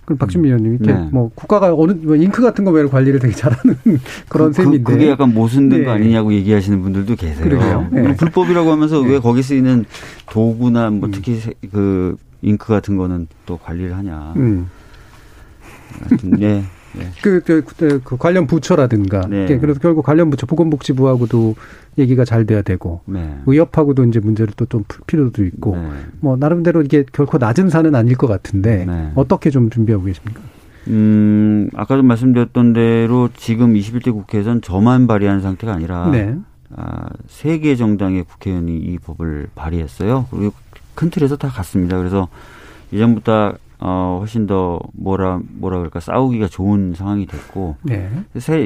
그럼 박준미 의원님 이렇게 네. 뭐 국가가 어느 뭐 잉크 같은 거 외로 관리를 되게 잘하는 (laughs) 그런 그, 셈인데 그, 게 약간 모순된 네. 거 아니냐고 얘기하시는 분들도 계세요. 네. 불법이라고 하면서 네. 왜 거기 쓰이는 도구나 뭐 음. 특히 그 잉크 같은 거는 또 관리를 하냐. 음. 네. (laughs) 네. 그, 그, 그, 그, 관련 부처라든가. 네. 네. 그래서 결국 관련 부처, 보건복지부하고도 얘기가 잘 돼야 되고. 네. 의협하고도 이제 문제를 또 좀 풀 필요도 있고. 네. 뭐, 나름대로 이게 결코 낮은 산은 아닐 것 같은데. 네. 어떻게 좀 준비하고 계십니까? 음, 아까도 말씀드렸던 대로 지금 21대 국회에서는 저만 발의한 상태가 아니라. 네. 아, 세 개 정당의 국회의원이 이 법을 발의했어요. 그리고 큰 틀에서 다 갔습니다. 그래서 이전부터 어, 훨씬 더 뭐라, 뭐라 그럴까, 싸우기가 좋은 상황이 됐고, 네.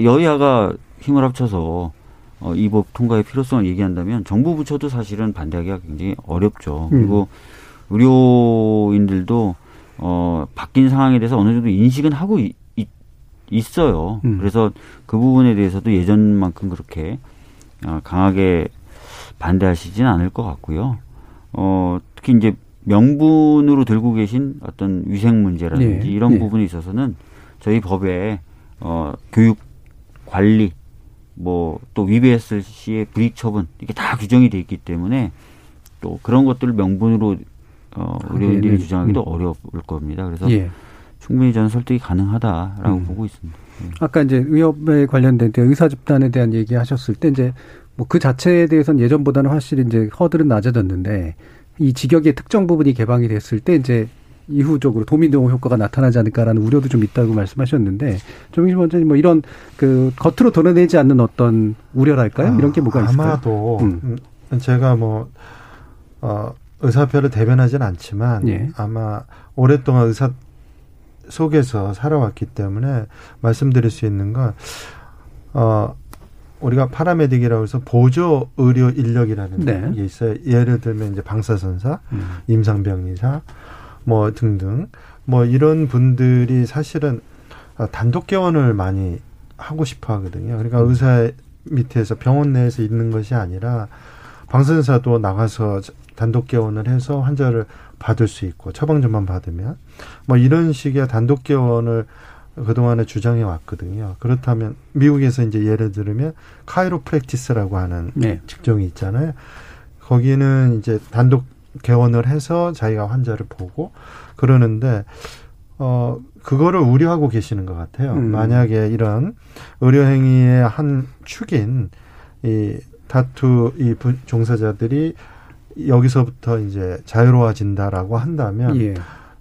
여야가 힘을 합쳐서 어, 이 법 통과의 필요성을 얘기한다면 정부 부처도 사실은 반대하기가 굉장히 어렵죠. 음. 그리고 의료인들도 어, 바뀐 상황에 대해서 어느 정도 인식은 하고 이, 이, 있어요. 음. 그래서 그 부분에 대해서도 예전만큼 그렇게 어, 강하게 반대하시지는 않을 것 같고요. 어, 특히 이제 명분으로 들고 계신 어떤 위생 문제라든지 네. 이런 네. 부분에 있어서는 저희 법에 어 교육 관리 뭐 또 위배했을 시의 불이익 처분 이게 다 규정이 돼 있기 때문에 또 그런 것들을 명분으로 어 의료인들이 주장하기도 음. 어려울 겁니다. 그래서 예. 충분히 저는 설득이 가능하다라고 음. 보고 있습니다. 예. 아까 이제 의협에 관련된 의사 집단에 대한 얘기하셨을 때 이제 뭐 그 자체에 대해서는 예전보다는 확실히 이제 허들은 낮아졌는데 이 직역의 특정 부분이 개방이 됐을 때 이제 이후적으로 도미노 효과가 나타나지 않을까라는 우려도 좀 있다고 말씀하셨는데 정민심 원장님 뭐 이런 그 겉으로 드러내지 않는 어떤 우려랄까요? 아, 이런 게 뭐가 있을까요? 아마도 음. 음. 제가 뭐 어, 의사표를 대변하지는 않지만 예. 아마 오랫동안 의사 속에서 살아왔기 때문에 말씀드릴 수 있는 건 어, 우리가 파라메딕이라고 해서 보조 의료 인력이라는 네. 게 있어요. 예를 들면 이제 방사선사, 음. 임상병리사, 뭐 등등 뭐 이런 분들이 사실은 단독 개원을 많이 하고 싶어 하거든요. 그러니까 음. 의사 밑에서 병원 내에서 있는 것이 아니라 방사선사도 나가서 단독 개원을 해서 환자를 받을 수 있고 처방전만 받으면 뭐 이런 식의 단독 개원을 그동안에 주장해 왔거든요. 그렇다면 미국에서 이제 예를 들면 카이로 프랙티스라고 하는 네. 직종이 있잖아요. 거기는 이제 단독 개원을 해서 자기가 환자를 보고 그러는데 어 그거를 우려하고 계시는 것 같아요. 음. 만약에 이런 의료 행위의 한 축인 이 다투 이 종사자들이 여기서부터 이제 자유로워진다라고 한다면 예.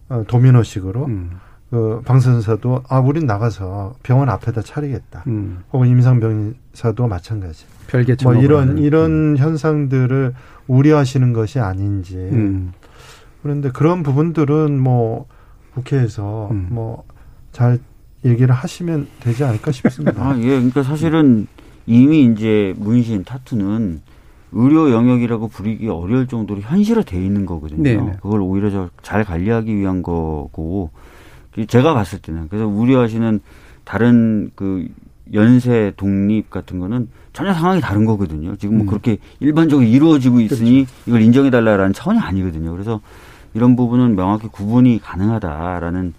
어, 도미노식으로 음. 그 방선사도 아 우린 나가서 병원 앞에다 차리겠다. 음. 혹은 임상병사도 마찬가지. 별개 뭐 이런. 이런 음. 현상들을 우려하시는 것이 아닌지. 음. 그런데 그런 부분들은 뭐 국회에서 음. 뭐잘 얘기를 하시면 되지 않을까 싶습니다. (laughs) 아, 예. 그러니까 사실은 이미 이제 문신 타투는 의료 영역이라고 부르기 어려울 정도로 현실화돼 있는 거거든요. 네네. 네. 그걸 오히려 잘 관리하기 위한 거고 제가 봤을 때는 그래서 우려하시는 다른 그 연쇄 독립 같은 거는 전혀 상황이 다른 거거든요. 지금 뭐 음. 그렇게 일반적으로 이루어지고 있으니 그렇죠. 이걸 인정해 달라라는 차원이 아니거든요. 그래서 이런 부분은 명확히 구분이 가능하다라는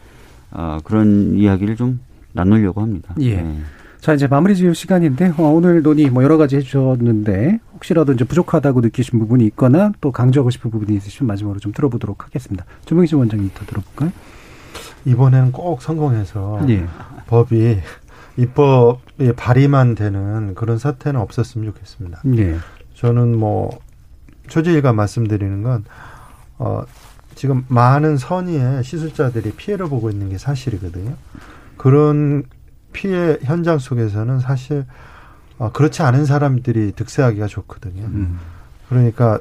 어, 그런 이야기를 좀 나누려고 합니다. 예. 네. 자, 이제 마무리 지을 시간인데, 어, 오늘 논의 뭐 여러 가지 해주셨는데, 혹시라도 이제 부족하다고 느끼신 부분이 있거나 또 강조하고 싶은 부분이 있으시면 마지막으로 좀 들어보도록 하겠습니다. 조명신 원장님부터 들어볼까요? 이번에는 꼭 성공해서 예. 법이 입법에 발의만 되는 그런 사태는 없었으면 좋겠습니다. 예. 저는 뭐 초지일가 말씀드리는 건 어, 지금 많은 선의의 시술자들이 피해를 보고 있는 게 사실이거든요. 그런 피해 현장 속에서는 사실 어, 그렇지 않은 사람들이 득세하기가 좋거든요. 음. 그러니까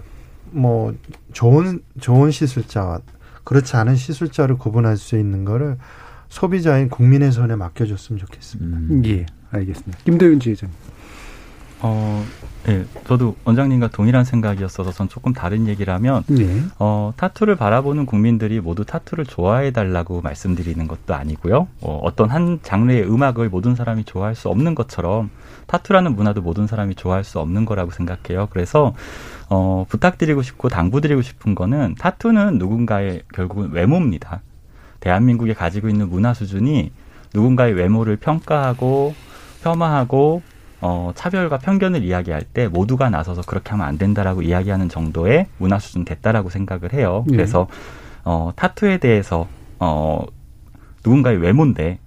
뭐 좋은 좋은 시술자와 그렇지 않은 시술자를 구분할 수 있는 거를 소비자인 국민의 손에 맡겨줬으면 좋겠습니다. 음. 예, 알겠습니다. 김도윤 지회장님. 어, 네, 저도 원장님과 동일한 생각이었어서 전 조금 다른 얘기를 하면, 네. 어, 타투를 바라보는 국민들이 모두 타투를 좋아해달라고 말씀드리는 것도 아니고요. 어, 어떤 한 장르의 음악을 모든 사람이 좋아할 수 없는 것처럼 타투라는 문화도 모든 사람이 좋아할 수 없는 거라고 생각해요. 그래서, 어, 부탁드리고 싶고 당부드리고 싶은 거는 타투는 누군가의 결국은 외모입니다. 대한민국이 가지고 있는 문화 수준이 누군가의 외모를 평가하고 폄하하고 어, 차별과 편견을 이야기할 때 모두가 나서서 그렇게 하면 안 된다라고 이야기하는 정도의 문화 수준 됐다라고 생각을 해요. 네. 그래서 어, 타투에 대해서 어, 누군가의 외모인데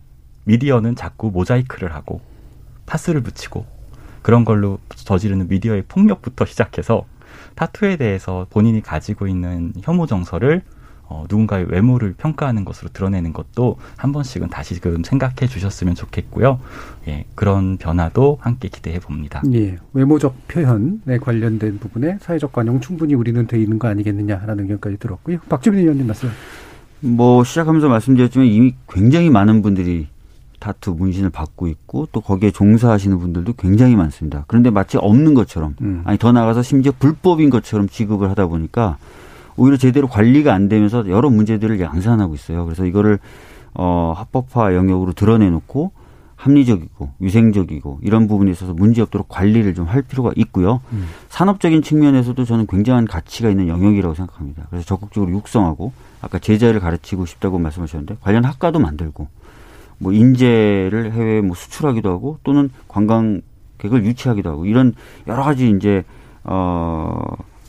미디어는 자꾸 모자이크를 하고 파스를 붙이고 그런 걸로 저지르는 미디어의 폭력부터 시작해서 타투에 대해서 본인이 가지고 있는 혐오 정서를 어, 누군가의 외모를 평가하는 것으로 드러내는 것도 한 번씩은 다시 금 생각해 주셨으면 좋겠고요. 예, 그런 변화도 함께 기대해 봅니다. 예, 외모적 표현에 관련된 부분에 사회적 관용 충분히 우리는 돼 있는 거 아니겠느냐라는 의견까지 들었고요. 박주민 의원님 말씀. 뭐 시작하면서 말씀드렸지만 이미 굉장히 많은 분들이 타투 문신을 받고 있고 또 거기에 종사하시는 분들도 굉장히 많습니다. 그런데 마치 없는 것처럼 음. 아니 더 나가서 심지어 불법인 것처럼 취급을 하다 보니까 오히려 제대로 관리가 안 되면서 여러 문제들을 양산하고 있어요. 그래서 이거를 어 합법화 영역으로 드러내놓고 합리적이고 위생적이고 이런 부분에 있어서 문제 없도록 관리를 좀 할 필요가 있고요. 음. 산업적인 측면에서도 저는 굉장한 가치가 있는 영역이라고 생각합니다. 그래서 적극적으로 육성하고 아까 제자를 가르치고 싶다고 말씀하셨는데 관련 학과도 만들고 뭐 인재를 해외에 뭐 수출하기도 하고 또는 관광객을 유치하기도 하고 이런 여러 가지 이제 어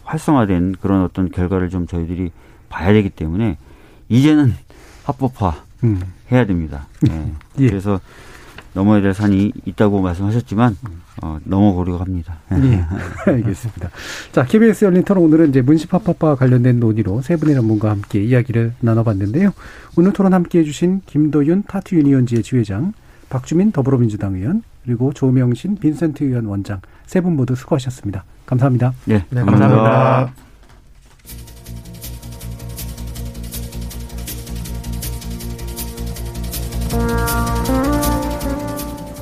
활성화된 그런 어떤 결과를 좀 저희들이 봐야 되기 때문에 이제는 합법화 음. 해야 됩니다. 네. (laughs) 예. 그래서 넘어야 될 산이 있다고 말씀하셨지만 어, 넘어보려고 합니다. 예, 알겠습니다. 자, KBS 열린 토론 오늘은 이제 문시합법과 관련된 논의로 세 분의 전문가와 함께 이야기를 나눠봤는데요. 오늘 토론 함께 해 주신 김도윤 타투 유니언지의 지회장, 박주민 더불어민주당 의원, 그리고 조명신 빈센트 의원 원장 세 분 모두 수고하셨습니다. 감사합니다. 네, 네 감사합니다. 감사합니다.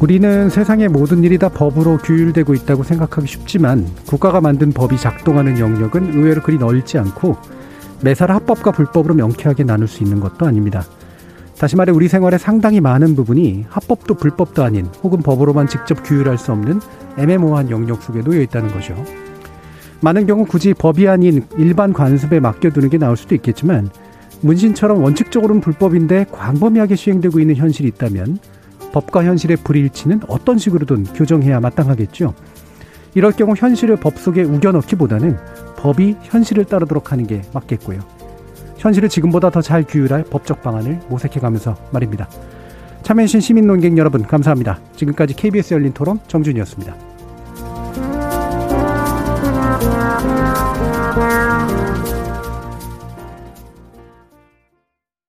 우리는 세상의 모든 일이 다 법으로 규율되고 있다고 생각하기 쉽지만 국가가 만든 법이 작동하는 영역은 의외로 그리 넓지 않고 매사를 합법과 불법으로 명쾌하게 나눌 수 있는 것도 아닙니다. 다시 말해 우리 생활의 상당히 많은 부분이 합법도 불법도 아닌 혹은 법으로만 직접 규율할 수 없는 애매모호한 영역 속에 놓여 있다는 거죠. 많은 경우 굳이 법이 아닌 일반 관습에 맡겨두는 게 나을 수도 있겠지만 문신처럼 원칙적으로는 불법인데 광범위하게 시행되고 있는 현실이 있다면 법과 현실의 불일치는 어떤 식으로든 교정해야 마땅하겠죠. 이럴 경우 현실을 법 속에 우겨넣기보다는 법이 현실을 따르도록 하는 게 맞겠고요. 현실을 지금보다 더 잘 규율할 법적 방안을 모색해가면서 말입니다. 참여해주신 시민 논객 여러분 감사합니다. 지금까지 KBS 열린 토론 정준이었습니다.